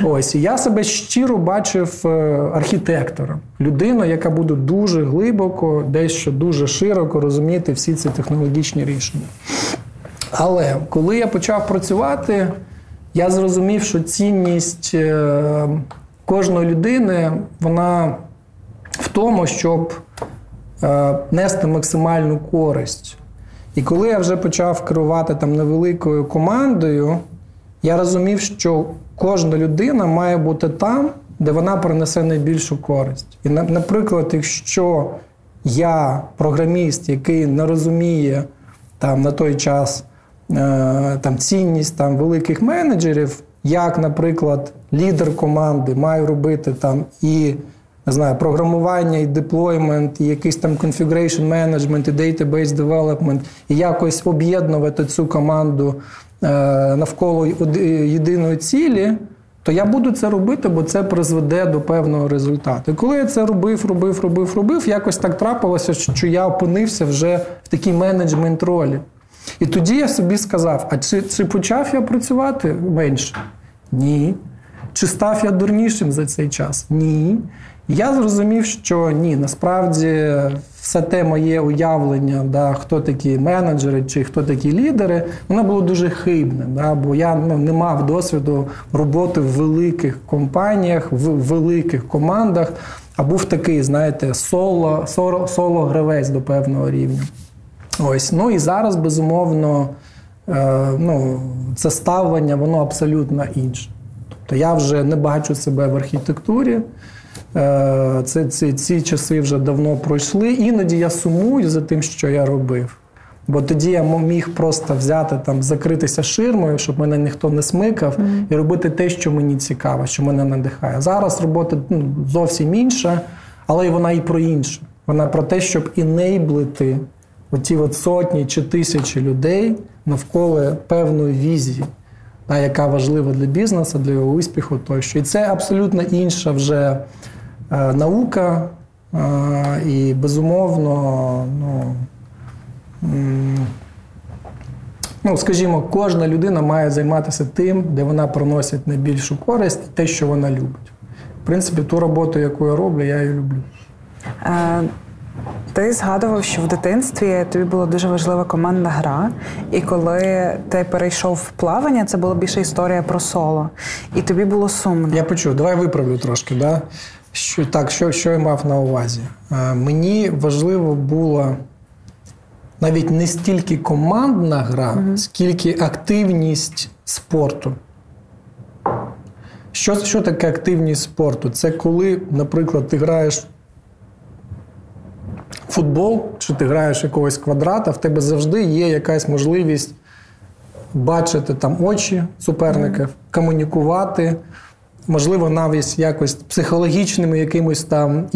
Ось я себе щиро бачив е, архітектором, людиною, яка буде дуже глибоко, дещо дуже широко розуміти всі ці технологічні рішення. Але коли я почав працювати, я зрозумів, що цінність е, кожної людини, вона в тому, щоб нести максимальну користь. І коли я вже почав керувати там невеликою командою, я розумів, що кожна людина має бути там, де вона принесе найбільшу користь. І, наприклад, якщо я програміст, який не розуміє там на той час е, там цінність там великих менеджерів, як, наприклад, лідер команди має робити там і не знаю, програмування і deployment, і якийсь там configuration management, і database development, і якось об'єднувати цю команду е, навколо єдиної цілі. То я буду це робити, бо це призведе до певного результату. І коли я це робив, робив, робив, робив, якось так трапилося, що я опинився вже в такій менеджмент ролі. І тоді я собі сказав: а чи, чи почав я працювати менше? Ні. Чи став я дурнішим за цей час? Ні. Я зрозумів, що ні, насправді все те моє уявлення, да, хто такі менеджери чи хто такі лідери, воно було дуже хибне, да, бо я ну, не мав досвіду роботи в великих компаніях, в великих командах, а був такий, знаєте, соло, соло, соло гравець до певного рівня. Ось, ну і зараз, безумовно, е, ну, це ставлення, воно абсолютно інше. Тобто я вже не бачу себе в архітектурі. Е, це, Ці ці часи вже давно пройшли. Іноді я сумую за тим, що я робив. Бо тоді я міг просто взяти там, закритися ширмою, щоб мене ніхто не смикав, mm-hmm. і робити те, що мені цікаво, що мене надихає. Зараз робота ну, зовсім інша, але вона і про інше. Вона про те, щоб інейблити оті от сотні чи тисячі людей навколо певної візії, та, яка важлива для бізнесу, для його успіху тощо. І це абсолютно інша вже. Е, наука, е, і безумовно, ну, ну, скажімо, кожна людина має займатися тим, де вона приносить найбільшу користь, те, що вона любить. В принципі, ту роботу, яку я роблю, я її люблю. Е, ти згадував, що в дитинстві тобі була дуже важлива командна гра, і коли ти перейшов в плавання, це була більше історія про соло. І тобі було сумно. Я почув, давай виправлю трошки. Да? Що так, що що я мав на увазі? Мені важливо було навіть не стільки командна гра, угу. скільки активність спорту. Що що таке активність спорту? Це коли, наприклад, ти граєш в футбол, чи ти граєш якогось квадрата, в тебе завжди є якась можливість бачити там очі суперників, комунікувати можливо, навіть якось психологічними якимось там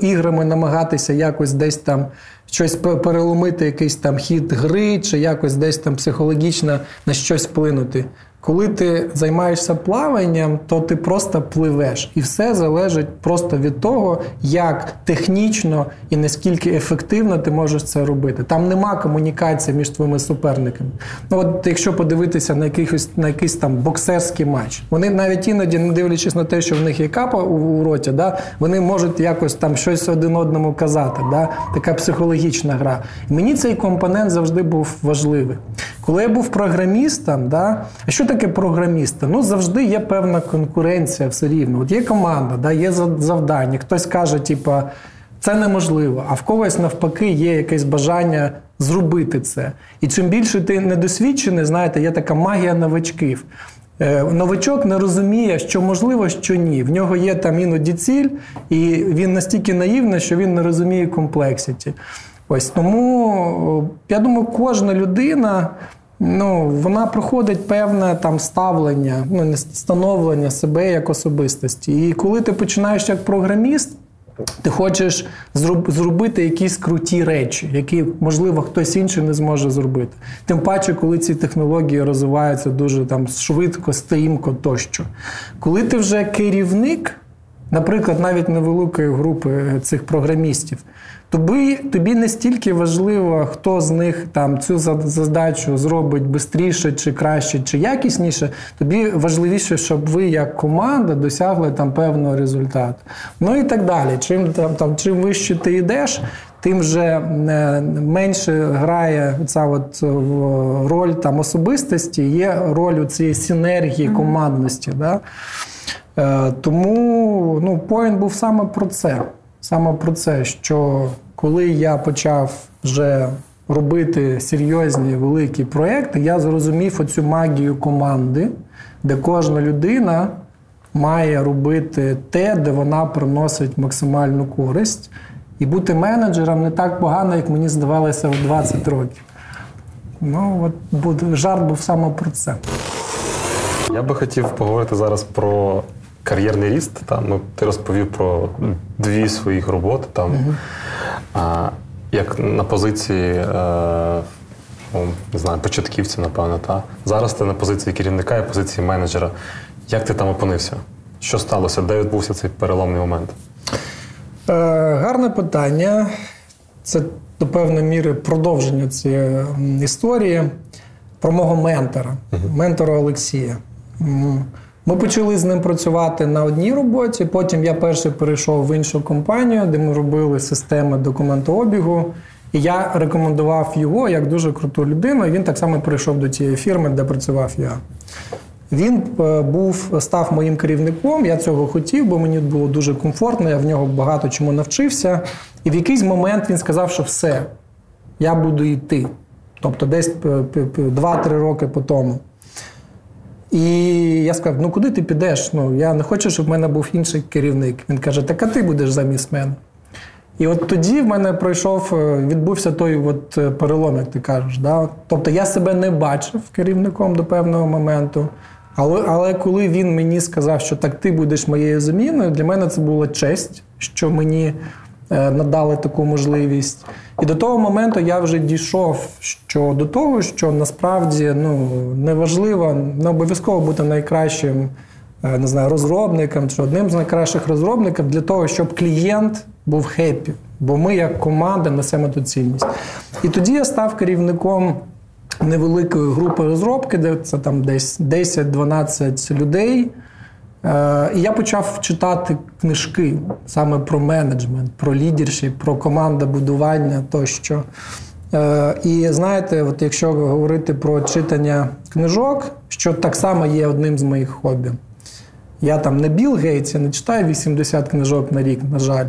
іграми намагатися якось десь там щось переломити, якийсь там хід гри, чи якось десь там психологічно на щось вплинути. Коли ти займаєшся плаванням, то ти просто пливеш, і все залежить просто від того, як технічно і наскільки ефективно ти можеш це робити. Там нема комунікації між твоїми суперниками. Ну от якщо подивитися на якийсь на якийсь там боксерський матч, вони навіть іноді, не дивлячись на те, що в них є капа у, у роті, да, вони можуть якось там щось один одному казати. Да, Така психологічна гра. Мені цей компонент завжди був важливий. Коли я був програмістом, да, а що таке програміста? Ну, завжди є певна конкуренція все рівно. От є команда, да, є завдання. Хтось каже, типа, це неможливо, а в когось навпаки є якесь бажання зробити це. І чим більше ти недосвідчений, знаєте, є така магія новачків. Е, новачок не розуміє, що можливо, що ні. В нього є там іноді ціль, і він настільки наївний, що він не розуміє комплексіті. Ось тому я думаю, кожна людина Ну, вона проходить певне там ставлення, ну не становлення себе як особистості. І коли ти починаєш як програміст, ти хочеш зробити якісь круті речі, які, можливо, хтось інший не зможе зробити. Тим паче, коли ці технології розвиваються дуже там швидко, стрімко тощо. Коли ти вже керівник, наприклад, навіть невеликої групи цих програмістів, тобі тобі не стільки важливо, хто з них там цю задачу зробить швидше, чи краще, чи якісніше. Тобі важливіше, щоб ви як команда досягли там певного результату. Ну і так далі. Чим там, там чим вище ти йдеш, тим вже е, менше грає ця от е, роль там особистості, є роль у цієї синергії командності. Да? Е, тому ну, поінт був саме про це саме про це, що коли я почав вже робити серйозні великі проекти, я зрозумів оцю магію команди, де кожна людина має робити те, де вона приносить максимальну користь. І бути менеджером не так погано, як мені здавалося в 20 років. Ну, от жарт був саме про це. Я би хотів поговорити зараз про кар'єрний ріст. Там, ну, Ти розповів про дві своїх роботи. Там, угу. а, Як на позиції е, ну, не знаю, початківця, напевно. Та? Зараз ти на позиції керівника і позиції менеджера. Як ти там опинився? Що сталося? Де відбувся цей переломний момент? Е, Гарне питання. Це до певної міри продовження цієї історії про мого ментора, uh ментора Олексія. Ми почали з ним працювати на одній роботі. Потім я перший перейшов в іншу компанію, де ми робили системи документообігу. І я рекомендував його як дуже круту людину. і Він так само прийшов до тієї фірми, де працював я. Він е, був, став моїм керівником. Я цього хотів, бо мені було дуже комфортно. Я в нього багато чому навчився. І в якийсь момент він сказав, що все, я буду йти. Тобто, десь 2-3 роки по тому. І я сказав: ну куди ти підеш? Ну, Я не хочу, щоб в мене був інший керівник. Він каже, так а ти будеш замість мене. І от тоді в мене пройшов, е, відбувся той от е, перелом, як ти кажеш. Да? Тобто я себе не бачив керівником до певного моменту. Але але коли він мені сказав, що так ти будеш моєю заміною, для мене це була честь, що мені Е, надали таку можливість. І до того моменту я вже дійшов що до того, що насправді ну, неважливо, не обов'язково бути найкращим е, не знаю, розробником чи одним з найкращих розробників для того, щоб клієнт був хеппі. Бо ми, як команда, несемо ту цінність. І тоді я став керівником. Невеликої групи розробки, де це там десь 10-12 людей. Е, і я почав читати книжки саме про менеджмент, про лідершіп, про командобудування тощо. Е, і знаєте, от якщо говорити про читання книжок, що так само є одним з моїх хобі. Я там не Білл Гейтс, я не читаю 80 книжок на рік, на жаль.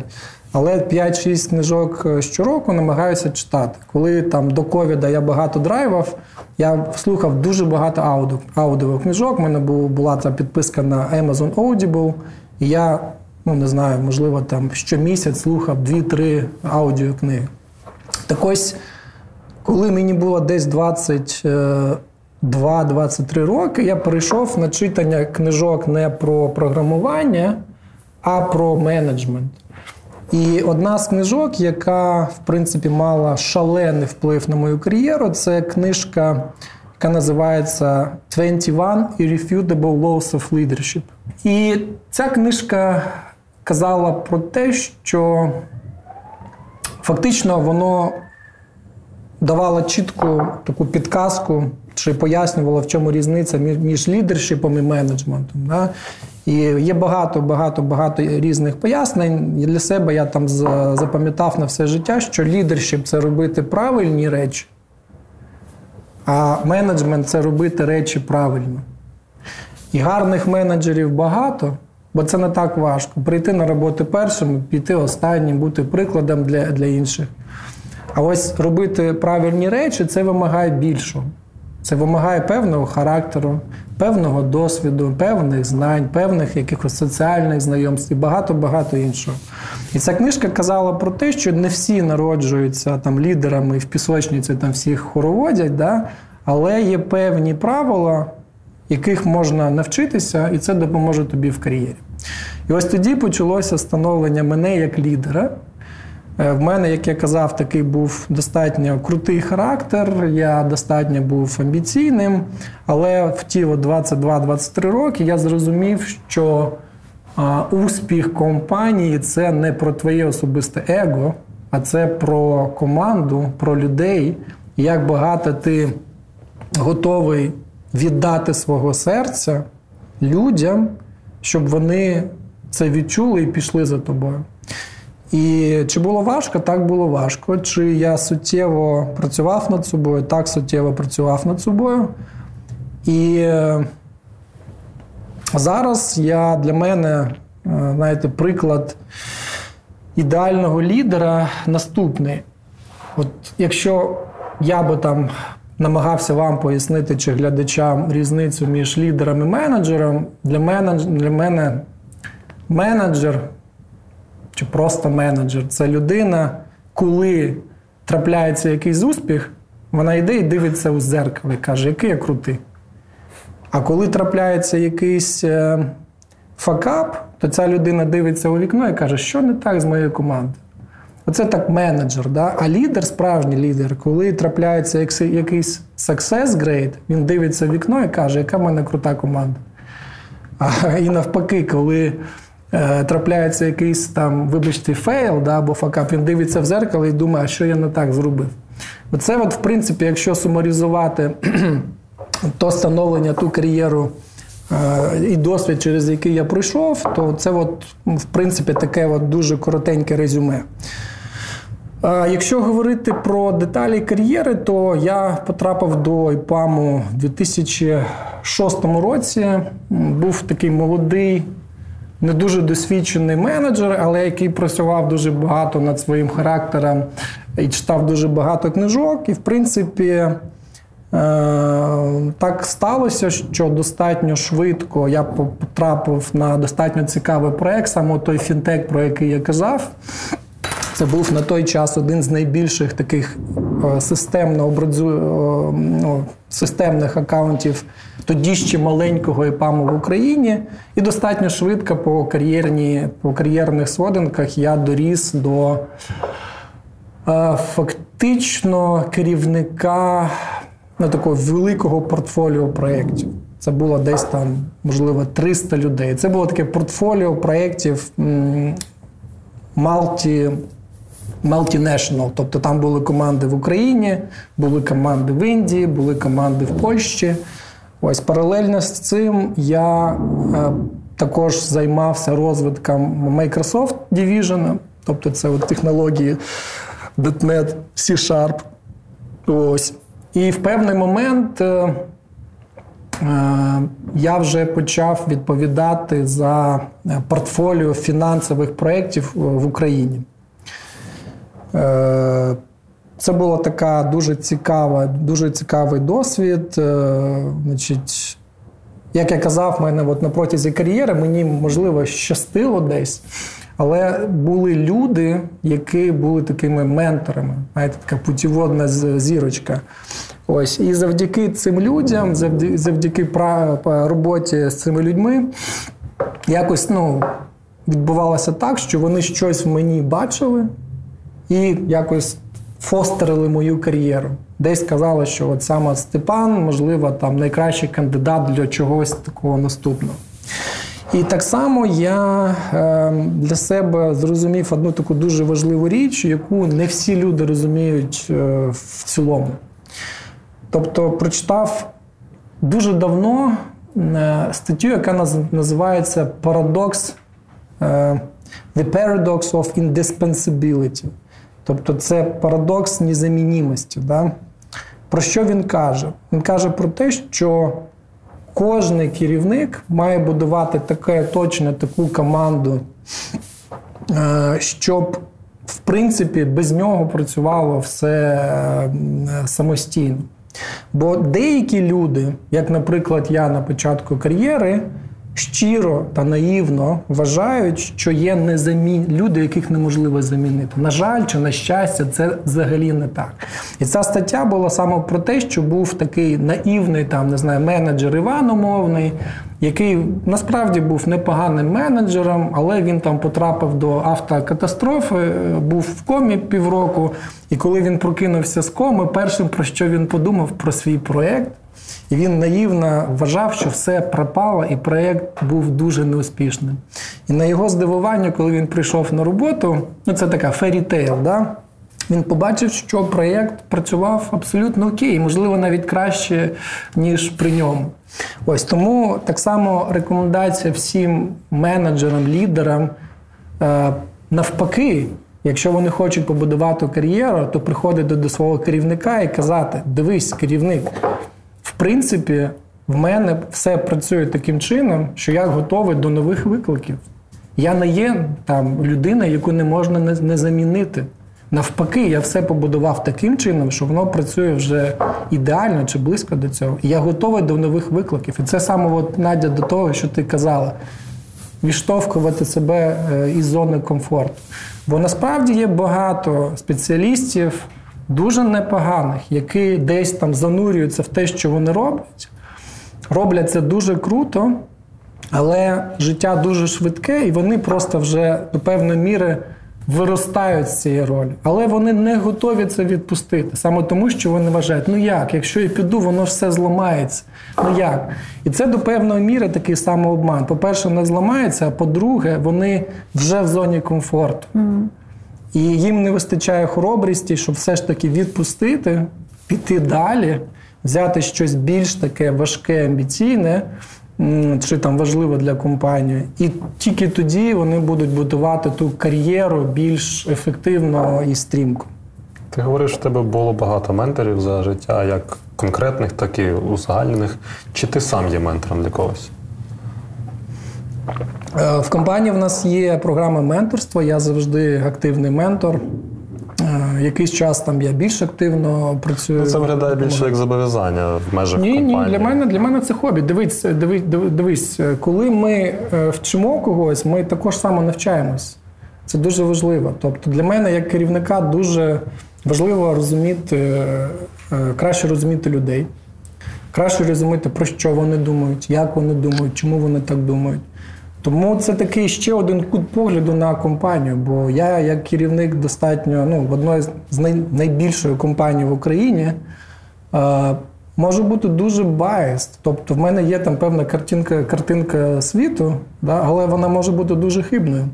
Але 5-6 книжок е, щороку намагаюся читати. Коли там до ковіда я багато драйвав, я слухав дуже багато аудіо, аудіокнижок. У мене була ця підписка на Amazon Audible. І я, ну не знаю, можливо, там щомісяць слухав 2-3 аудіокниги. Так ось, коли мені було десь 22-23 е, роки, я перейшов на читання книжок не про програмування, а про менеджмент. І одна з книжок, яка в принципі мала шалений вплив на мою кар'єру, це книжка, яка називається «21 Irrefutable Laws of Leadership». І ця книжка казала про те, що фактично воно давало чітку таку підказку, чи пояснювало, в чому різниця між лідершипом і менеджментом. Да? І є багато, багато, багато різних пояснень. І Для себе я там запам'ятав на все життя, що лідершіп це робити правильні речі, а менеджмент це робити речі правильно. І гарних менеджерів багато, бо це не так важко. Прийти на роботу першим, піти останнім, бути прикладом для, для інших. А ось робити правильні речі це вимагає більшого. Це вимагає певного характеру, певного досвіду, певних знань, певних якихось соціальних знайомств і багато-багато іншого. І ця книжка казала про те, що не всі народжуються там лідерами в пісочниці, там всіх хороводять, да? але є певні правила, яких можна навчитися, і це допоможе тобі в кар'єрі. І ось тоді почалося становлення мене як лідера. Е, в мене, як я казав, такий був достатньо крутий характер, я достатньо був амбіційним, але в ті 22-23 роки я зрозумів, що успіх компанії це не про твоє особисте его, а це про команду, про людей, як багато ти готовий віддати свого серця людям, щоб вони це відчули і пішли за тобою. І чи було важко? Так було важко. Чи я суттєво працював над собою? Так суттєво працював над собою. І е, зараз я для мене, е, знаєте, приклад ідеального лідера наступний. От якщо я би там намагався вам пояснити чи глядачам різницю між лідером і менеджером, для мене, для мене менеджер чи просто менеджер це людина, коли трапляється якийсь успіх, вона йде і дивиться у зеркало і каже, який я крутий. А коли трапляється якийсь е, факап, то ця людина дивиться у вікно і каже, що не так з моєю командою. Оце так менеджер. Да? А лідер, справжній лідер, коли трапляється якийсь success great, він дивиться в вікно і каже, яка в мене крута команда. А, І навпаки, коли трапляється якийсь там, вибачте, fail да, або факап, він дивиться в зеркало і думає, що я не так зробив. Оце, от, в принципі, якщо сумаризувати то становлення, ту кар'єру. Е, і досвід, через який я пройшов, то це, от, в принципі, таке от дуже коротеньке резюме. Якщо говорити про деталі кар'єри, то я потрапив до ІПАМу у 2006 році. Був такий молодий, не дуже досвідчений менеджер, але який працював дуже багато над своїм характером і читав дуже багато книжок. І, в принципі, е, так сталося, що достатньо швидко я потрапив на достатньо цікавий проект, саме той фінтек, про який я казав. Це був на той час один з найбільших таких системно образу, е, ну, системних акаунтів тоді ще маленького ІПАМу в Україні. І достатньо швидко по кар'єрні, по кар'єрних сходинках я доріс до е, фактично керівника ну, такого великого портфоліо проєктів. Це було десь там, можливо, 300 людей. Це було таке портфоліо проєктів Малті. Multinational, тобто там були команди в Україні, були команди в Індії, були команди в Польщі. Ось паралельно з цим я е, також займався розвитком Microsoft Division, тобто це от технології .NET, C-Sharp. Ось. І в певний момент е, е, я вже почав відповідати за портфоліо фінансових проєктів в Україні. Е, це була така дуже цікава, дуже цікавий досвід. Е, значить, Як я казав, мене от на протязі кар'єри мені, можливо, щастило десь. Але були люди, які були такими менторами, знаєте, така путіводна зірочка. Ось. І завдяки цим людям, завдяки роботі з цими людьми, якось ну, відбувалося так, що вони щось в мені бачили і якось фостерили мою кар'єру. Десь казали, що от саме Степан, можливо, там найкращий кандидат для чогось такого наступного. І так само я е, для себе зрозумів одну таку дуже важливу річ, яку не всі люди розуміють е, в цілому. Тобто, прочитав дуже давно е, статтю, яка називається Paradox The Paradox of Indispensability. Тобто це парадокс незамінімості. Да? Про що він каже? Він каже про те, що кожний керівник має будувати таке точно таку команду, е, щоб, в принципі, без нього працювало все е, самостійно. Бо деякі люди, як, наприклад, я на початку кар'єри, щиро та наївно вважають, що є незамін... люди, яких неможливо замінити. На жаль, чи на щастя, це взагалі не так. І ця стаття була саме про те, що був такий наївний там, не знаю, менеджер Іван умовний, який насправді був непоганим менеджером, але він там потрапив до автокатастрофи, був в комі півроку. І коли він прокинувся з коми, першим про що він подумав про свій проєкт. І він наївно вважав, що все пропало, і проєкт був дуже неуспішним. І на його здивування, коли він прийшов на роботу, ну це така ферітейл, да? він побачив, що проєкт працював абсолютно окей, можливо, навіть краще, ніж при ньому. Ось тому так само рекомендація всім менеджерам, лідерам е, навпаки. Якщо вони хочуть побудувати кар'єру, то приходити до свого керівника і казати: Дивись, керівник, принципі, в мене все працює таким чином, що я готовий до нових викликів. Я не є там людина, яку не можна не, не замінити. Навпаки, я все побудував таким чином, що воно працює вже ідеально чи близько до цього. І я готовий до нових викликів. І це саме от, Надя до того, що ти казала, відштовхувати себе е, із зони комфорту. Бо насправді є багато спеціалістів, дуже непоганих, які десь там занурюються в те, що вони роблять. Роблять це дуже круто, але життя дуже швидке, і вони просто вже до певної міри виростають з цієї ролі. Але вони не готові це відпустити. Саме тому, що вони вважають, ну як, якщо я піду, воно все зламається. Ну як? І це до певної міри такий самообман. По-перше, не зламається, а по-друге, вони вже в зоні комфорту. Mm. І їм не вистачає хоробрісті, щоб все ж таки відпустити, піти далі, взяти щось більш таке важке, амбіційне, чи там важливе для компанії. І тільки тоді вони будуть будувати ту кар'єру більш ефективно і стрімко. Ти говориш, в тебе було багато менторів за життя, як конкретних, так і узагальнених. Чи ти сам є ментором для когось? Е, в компанії в нас є програма менторства. Я завжди активний ментор. Е, якийсь час там я більш активно працюю. Ну, це виглядає більше як зобов'язання в межах ні, компанії. Ні, для мене для мене це хобі. Дивись, дивись, дивись, коли ми е, вчимо когось, ми також само навчаємось. Це дуже важливо. Тобто для мене, як керівника, дуже важливо розуміти, краще розуміти людей, краще розуміти, про що вони думають, як вони думають, чому вони так думають. Тому це такий ще один кут погляду на компанію. Бо я, як керівник, достатньо ну, в одної з найбільшої компаній в Україні. Е, Можу бути дуже байст. Тобто в мене є там певна картинка картинка світу, да, але вона може бути дуже хибною.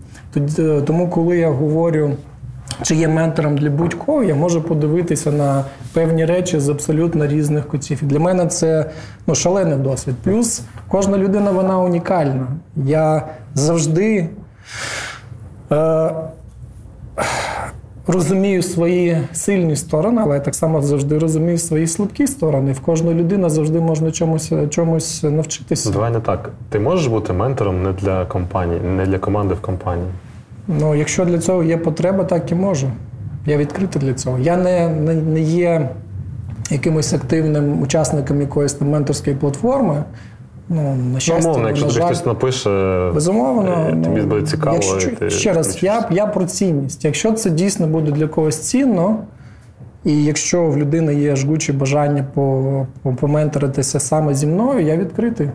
Е, тому, коли я говорю чи є ментором для будь-кого, я можу подивитися на певні речі з абсолютно різних кутів. І для мене це ну, шалений досвід. Плюс кожна людина вона унікальна. Я завжди е, розумію свої сильні сторони, але я так само завжди розумію свої слабкі сторони. В кожної людини завжди можна чомусь чомусь навчитися. Давай не так. Ти можеш бути ментором не для компанії, не для команди в компанії. Ну, якщо для цього є потреба, так і можу. Я відкритий для цього. Я не не, не є якимось активним учасником якоїсь там менторської платформи. Ну, на щастя, Умовно, якщо тобі хтось напише, безумовно, е, тобі буде цікаво. Якщо, ти ще раз, я я про цінність. Якщо це дійсно буде для когось цінно, і якщо в людини є жгуче бажання поменторитися саме зі мною, я відкритий.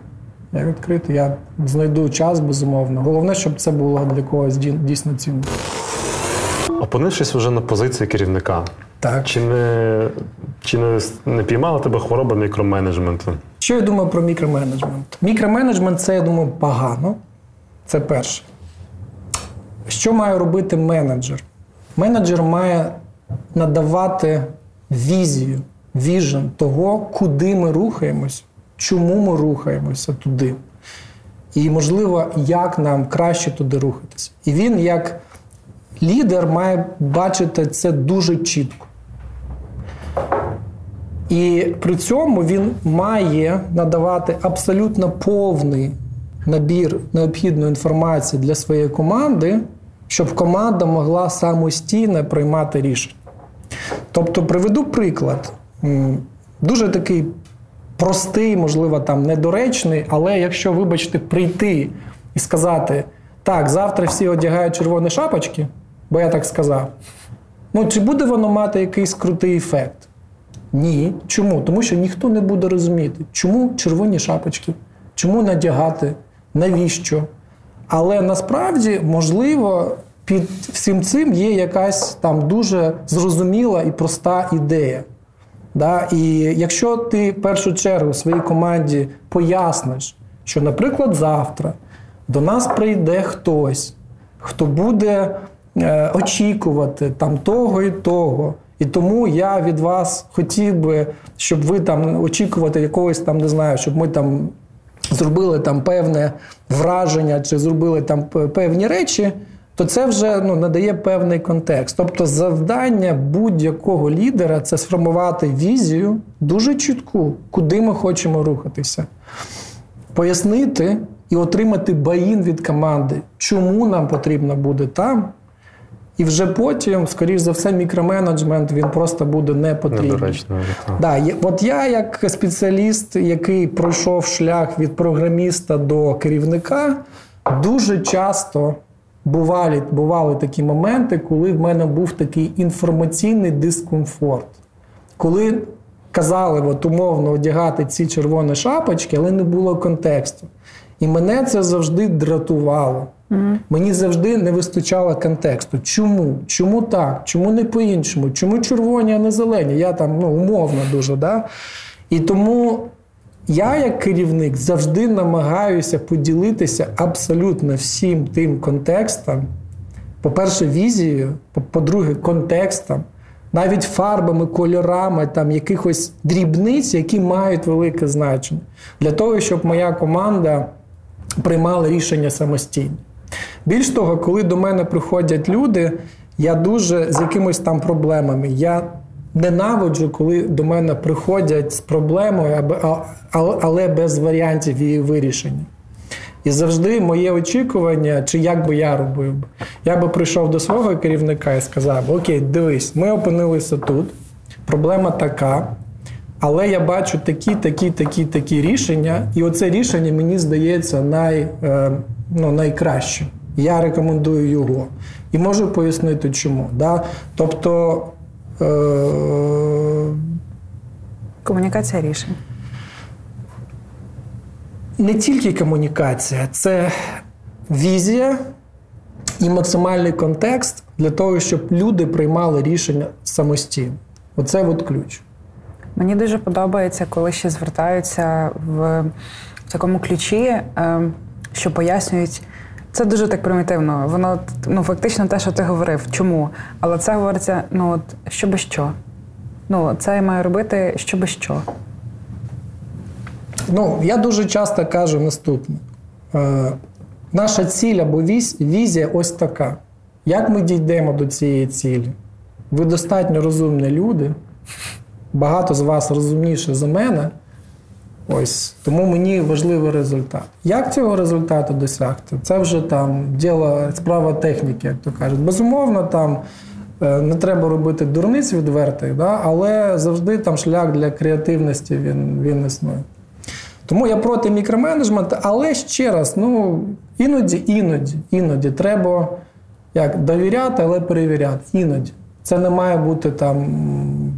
Я відкритий, я знайду час, безумовно. Головне, щоб це було для когось дійсно цінно. Опинившись вже на позиції керівника, так. чи не чи не, не піймала тебе хвороба мікроменеджменту? Що я думаю про мікроменеджмент? Мікроменеджмент це, я думаю, погано. Це перше. Що має робити менеджер? Менеджер має надавати візію, vision того, куди ми рухаємось чому ми рухаємося туди. І, можливо, як нам краще туди рухатися. І він, як лідер, має бачити це дуже чітко. І при цьому він має надавати абсолютно повний набір необхідної інформації для своєї команди, щоб команда могла самостійно приймати рішення. Тобто, приведу приклад. Дуже такий простий, можливо, там недоречний, але якщо, вибачте, прийти і сказати, так, завтра всі одягають червоні шапочки, бо я так сказав, ну чи буде воно мати якийсь крутий ефект? Ні. Чому? Тому що ніхто не буде розуміти, чому червоні шапочки, чому надягати, навіщо. Але насправді, можливо, під всім цим є якась там дуже зрозуміла і проста ідея. Да? І якщо ти в першу чергу своїй команді поясниш, що, наприклад, завтра до нас прийде хтось, хто буде е, очікувати там того і того. І тому я від вас хотів би, щоб ви там очікувати якогось там, не знаю, щоб ми там зробили там певне враження чи зробили там певні речі, то це вже ну, надає певний контекст. Тобто, завдання будь-якого лідера це сформувати візію дуже чітку, куди ми хочемо рухатися, пояснити і отримати баїн від команди, чому нам потрібно буде там. І вже потім, скоріш за все, мікроменеджмент він просто буде не потрібен. Да, От я, як спеціаліст, який пройшов шлях від програміста до керівника, дуже часто бували, бували такі моменти, коли в мене був такий інформаційний дискомфорт. Коли казали от, умовно одягати ці червоні шапочки, але не було контексту. І мене це завжди дратувало. Mm-hmm. Мені завжди не вистачало контексту. Чому? Чому так? Чому не по-іншому? Чому червоні, а не зелені? Я там ну, умовно дуже. Да? І тому я, як керівник, завжди намагаюся поділитися абсолютно всім тим контекстом. По-перше, візією, по-друге, контекстом, навіть фарбами, кольорами, там якихось дрібниць, які мають велике значення, для того, щоб моя команда приймала рішення самостійно. Більш того, коли до мене приходять люди, я дуже з якимись там проблемами. Я ненавиджу, коли до мене приходять з проблемою, але без варіантів її вирішення. І завжди моє очікування, чи як би я робив, я би прийшов до свого керівника і сказав: Окей, дивись, ми опинилися тут, проблема така, але я бачу такі, такі, такі, такі рішення, і оце рішення мені здається най, е, ну, найкращим. Я рекомендую його. І можу пояснити, чому. Да? Тобто. Е- Комунікація рішень. Не тільки комунікація, це візія і максимальний контекст для того, щоб люди приймали рішення самостійно. Оце от ключ. Мені дуже подобається, коли ще звертаються в такому ключі, ем, що пояснюють. Це дуже так примітивно. Воно ну фактично те, що ти говорив. Чому? Але це говориться: ну от щоби що. Ну, це я маю робити що би що. Ну, я дуже часто кажу наступне: Е, наша ціль або віз, візія ось така. Як ми дійдемо до цієї цілі? Ви достатньо розумні люди, багато з вас розумніше за мене. Ось тому мені важливий результат. Як цього результату досягти? Це вже там діло, справа техніки, як то кажуть. Безумовно, там е, не треба робити дурниць відвертих, да? але завжди там шлях для креативності він, він існує. Тому я проти мікроменеджменту, але ще раз, ну іноді, іноді, іноді треба як довіряти, але перевіряти. Іноді. Це не має бути там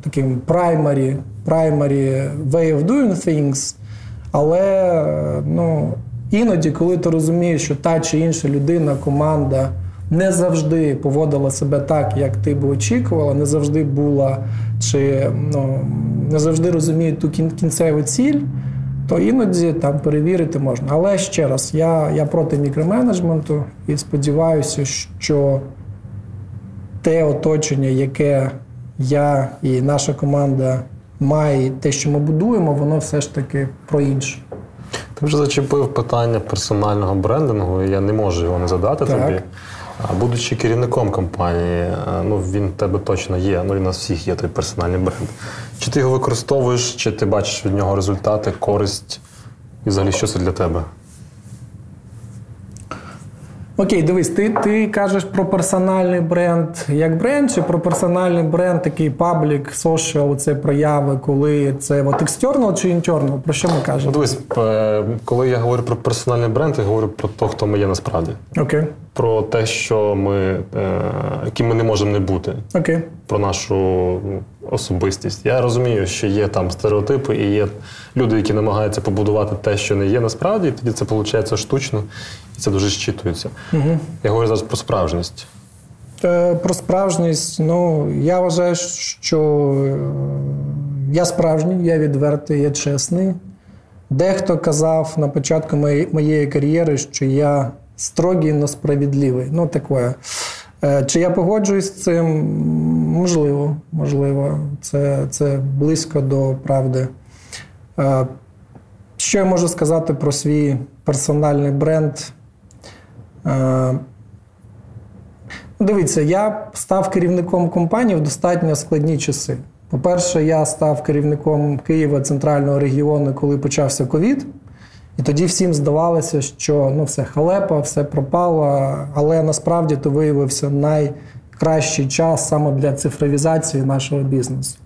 таким primary, primary way of doing things. Але ну, іноді, коли ти розумієш, що та чи інша людина, команда не завжди поводила себе так, як ти би очікувала, не завжди була, чи ну, не завжди розуміє ту кінцеву ціль, то іноді там перевірити можна. Але ще раз, я, я проти мікроменеджменту і сподіваюся, що те оточення, яке я і наша команда має, те, що ми будуємо, воно все ж таки про інше. Ти вже зачепив питання персонального брендингу, і я не можу його не задати так. тобі. А будучи керівником компанії, е, ну він в тебе точно є. Ну і у нас всіх є той персональний бренд. Чи ти його використовуєш, чи ти бачиш від нього результати, користь? І взагалі, що це для тебе? Окей, дивись, ти ти кажеш про персональний бренд як бренд, чи про персональний бренд, такий паблік, сошіал, це прояви, коли це от external чи internal? Про що ми кажемо? Дивись, е, коли я говорю про персональний бренд, я говорю про те, хто ми є насправді. Окей. Про те, що ми, е, ким ми не можемо не бути. Окей. Про нашу ну, особистість. Я розумію, що є там стереотипи, і є люди, які намагаються побудувати те, що не є насправді, і тоді це виходить штучно, і це дуже щитується. Угу. Я говорю зараз про справжність. Про справжність, ну я вважаю, що е, я справжній, я відвертий, я чесний. Дехто казав на початку моєї кар'єри, що я строгий, але справедливий. Ну, таке. Е, Чи я погоджуюсь з цим? Можливо, можливо. Це, це близько до правди. Е, Що я можу сказати про свій персональний бренд? Е, Дивіться, я став керівником компанії в достатньо складні часи. По-перше, я став керівником Києва центрального регіону, коли почався ковід. І тоді всім здавалося, що ну, все халепа, все пропало. Але насправді то виявився найкращий час саме для цифровізації нашого бізнесу.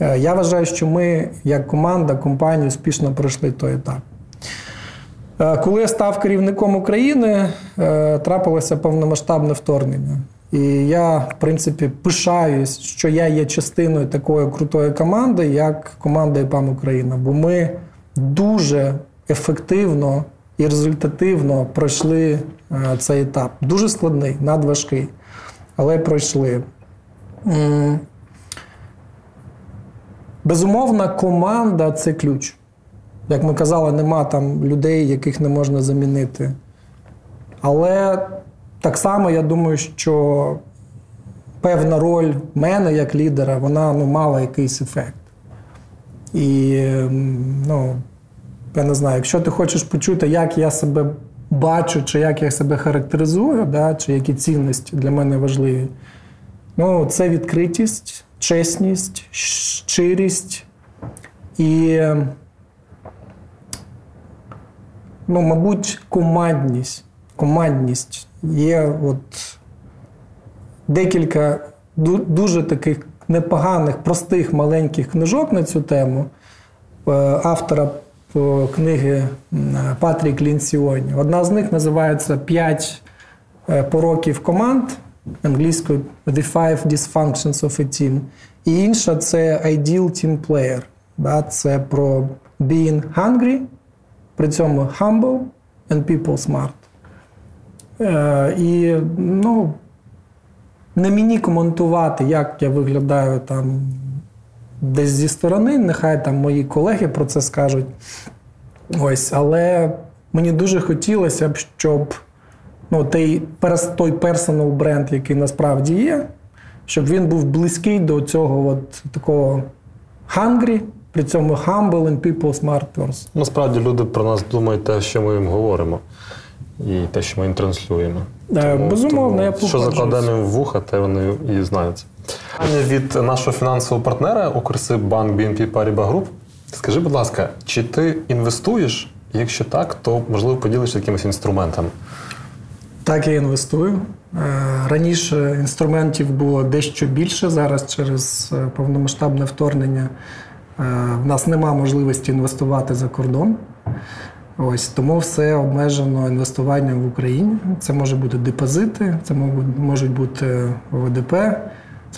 Е, Я вважаю, що ми, як команда, компанія, успішно пройшли той етап. Е, Коли я став керівником України, е, трапилося повномасштабне вторгнення. І я, в принципі, пишаюсь, що я є частиною такої крутої команди, як команда ІПАМ Україна. Бо ми дуже ефективно і результативно пройшли е, цей етап. Дуже складний, надважкий, але пройшли. Безумовна, команда це ключ. Як ми казали, нема там людей, яких не можна замінити. Але так само я думаю, що певна роль мене як лідера, вона ну, мала якийсь ефект. І ну, я не знаю, якщо ти хочеш почути, як я себе бачу, чи як я себе характеризую, да, чи які цінності для мене важливі, ну, це відкритість, чесність, щирість і. ну, мабуть, командність. Командність. Є от декілька дуже таких непоганих, простих маленьких книжок на цю тему е, автора книги Патрік Лінсіоні. Одна з них називається П'ять е, пороків команд англійською The Five Dysfunctions of a Team. І інша це Ideal Team Player. Да? Це про being hungry, при цьому humble and people smart. Е, і ну, не мені коментувати, як я виглядаю там десь зі сторони, нехай там мої колеги про це скажуть. Ось, але мені дуже хотілося б, щоб ну, той, той personal бренд, який насправді є, щоб він був близький до цього от, такого hungry, при цьому humble and people smart person. Насправді люди про нас думають те, що ми їм говоримо, і те, що ми їм транслюємо. Е, безумовно, я Що закладемо їм в вуха, те вони і знають. Від нашого фінансового партнера Укрсиббанк BNP Paribas Group. Скажи, будь ласка, чи ти інвестуєш? Якщо так, то можливо поділишся якимось інструментом. Так, я інвестую. Е, Раніше інструментів було дещо більше. Зараз через е, повномасштабне вторгнення е, в нас нема можливості інвестувати за кордон. Ось тому все обмежено інвестуванням в Україні. Це може бути депозити, це можуть- бути ОВДП,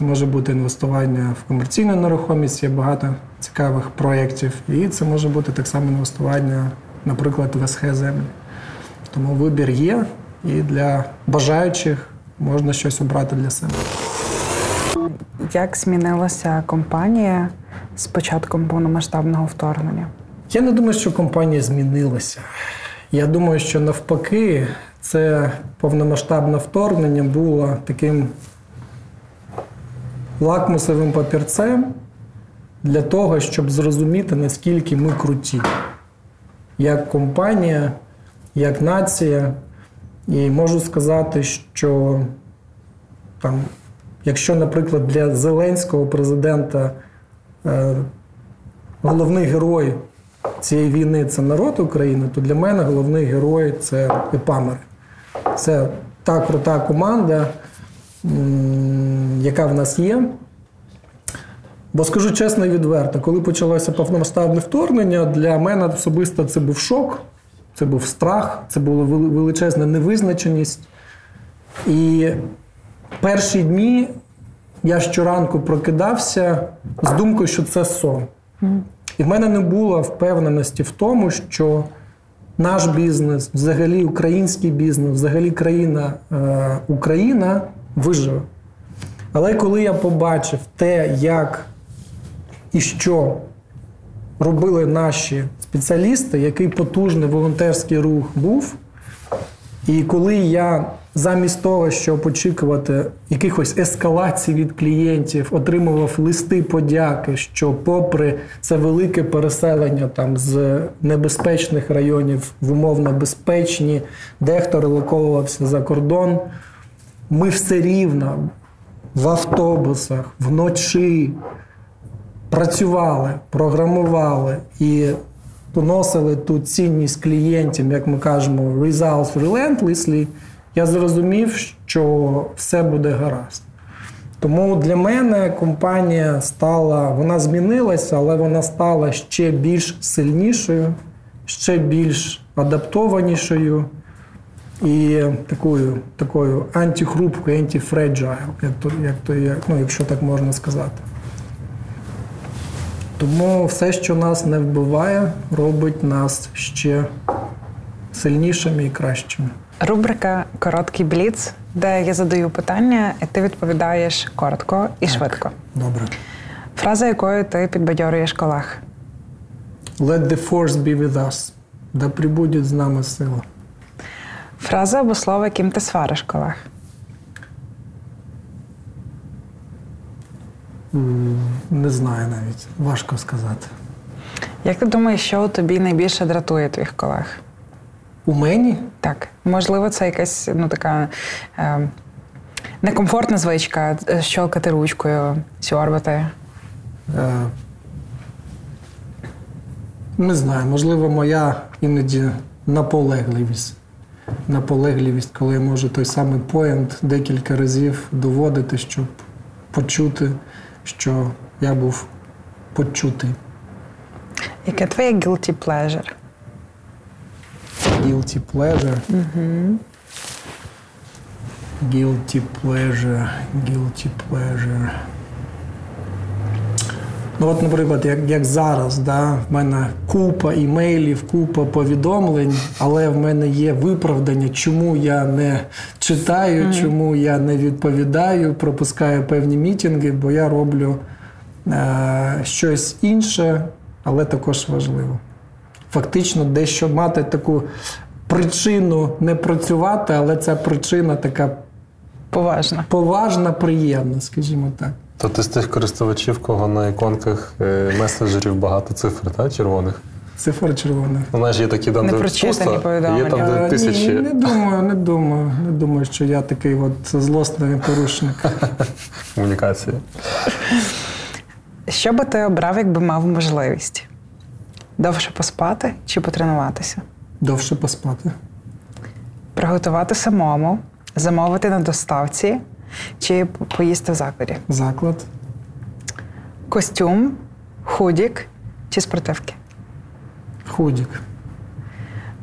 це може бути інвестування в комерційну нерухомість, є багато цікавих проєктів. І це може бути так само інвестування, наприклад, в СХ землі. Тому вибір є, і для бажаючих можна щось обрати для себе. Як змінилася компанія з початком повномасштабного вторгнення? Я не думаю, що компанія змінилася. Я думаю, що навпаки, це повномасштабне вторгнення було таким лакмусовим папірцем для того, щоб зрозуміти, наскільки ми круті, як компанія, як нація. І можу сказати, що там, якщо, наприклад, для Зеленського президента е, головний герой цієї війни це народ України, то для мене головний герой це епамери. це та крута команда, яка в нас є. Бо скажу чесно і відверто, коли почалося повномасштабне вторгнення, для мене особисто це був шок, це був страх, це була величезна невизначеність. І перші дні я щоранку прокидався з думкою, що це сон. І в мене не було впевненості в тому, що наш бізнес, взагалі український бізнес, взагалі країна е, Україна виживе. Але коли я побачив те, як і що робили наші спеціалісти, який потужний волонтерський рух був, і коли я замість того, щоб очікувати якихось ескалацій від клієнтів, отримував листи подяки, що, попри це велике переселення там з небезпечних районів в умовно безпечні, дехто релоковувався за кордон, ми все рівно в автобусах вночі працювали, програмували і поносили ту цінність клієнтів, як ми кажемо, results relentlessly, я зрозумів, що все буде гаразд. Тому для мене компанія стала, вона змінилася, але вона стала ще більш сильнішою, ще більш адаптованішою і такою такою антихрупкою, антифреджайл, як то, як то, як, ну, якщо так можна сказати. Тому все, що нас не вбиває, робить нас ще сильнішими і кращими. Рубрика Короткий бліц, де я задаю питання, і ти відповідаєш коротко і так, швидко. Добре. Фраза, якою ти підбадьорюєш колег. Let the force be with us. Да прибудет з нами сила. Фраза або слово, яким ти свариш колег. Не знаю навіть. Важко сказати. Як ти думаєш, що тобі найбільше дратує твоїх колег? У мені? Так. Можливо, це якась ну, така е, некомфортна звичка, е, щолкати ручкою, сьорбати. Е, Не знаю, можливо, моя іноді наполегливість. Наполегливість, коли я можу той самий поєнт декілька разів доводити, щоб почути що я був почутий. Яке твоє guilty pleasure? Guilty pleasure. Угу. Guilty pleasure. Guilty pleasure. Ну, от, наприклад, як як зараз, да, в мене купа імейлів, купа повідомлень, але в мене є виправдання, чому я не читаю, mm-hmm. чому я не відповідаю, пропускаю певні мітинги, бо я роблю е, щось інше, але також важливо. Фактично, дещо мати таку причину не працювати, але ця причина така поважна, поважна, приємна, скажімо так. То ти з тих користувачів, кого на іконках е, месенджерів багато цифр, та, червоних? Цифр червоних. Ну, знаєш, є такі там, де пусто, є там, де тисячі. Ні, не думаю, не думаю. Не думаю, що я такий от злосний порушник. Комунікація. Що би ти обрав, якби мав можливість? Довше поспати чи потренуватися? Довше поспати. Приготувати самому, замовити на доставці чи поїсти в закладі? Заклад. Костюм, худік чи спортивки? Худік.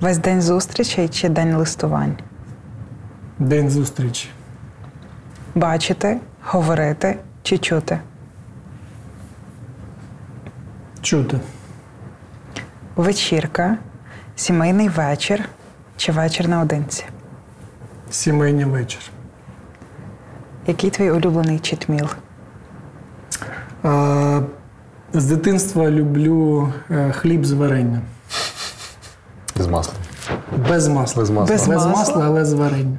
Весь день зустрічей чи день листувань? День зустрічі. Бачити, говорити чи чути? Чути. Вечірка, сімейний вечір чи вечір наодинці? Сімейний вечір. Який твій улюблений читміл? А, З дитинства люблю е, хліб з варенням. З маслом. Без масла. Без масла, Без масла але з варенням.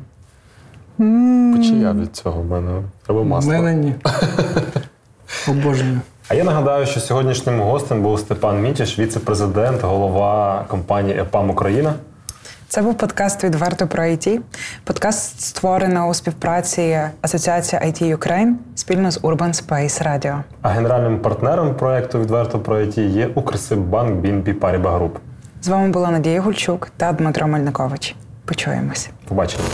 Почия від цього в мене. Треба масло. В мене ні. Обожнюю. А я нагадаю, що сьогоднішнім гостем був Степан Мітіш, віце-президент, голова компанії ЕПАМ Україна. Це був подкаст відверто про IT. Подкаст створено у співпраці Асоціація IT Ukraine спільно з Urban Space Radio. А генеральним партнером проекту Відверто про IT є Укрсиббанк BNP Paribas Group. З вами була Надія Гульчук та Дмитро Мельникович. Почуємось. Побачимо.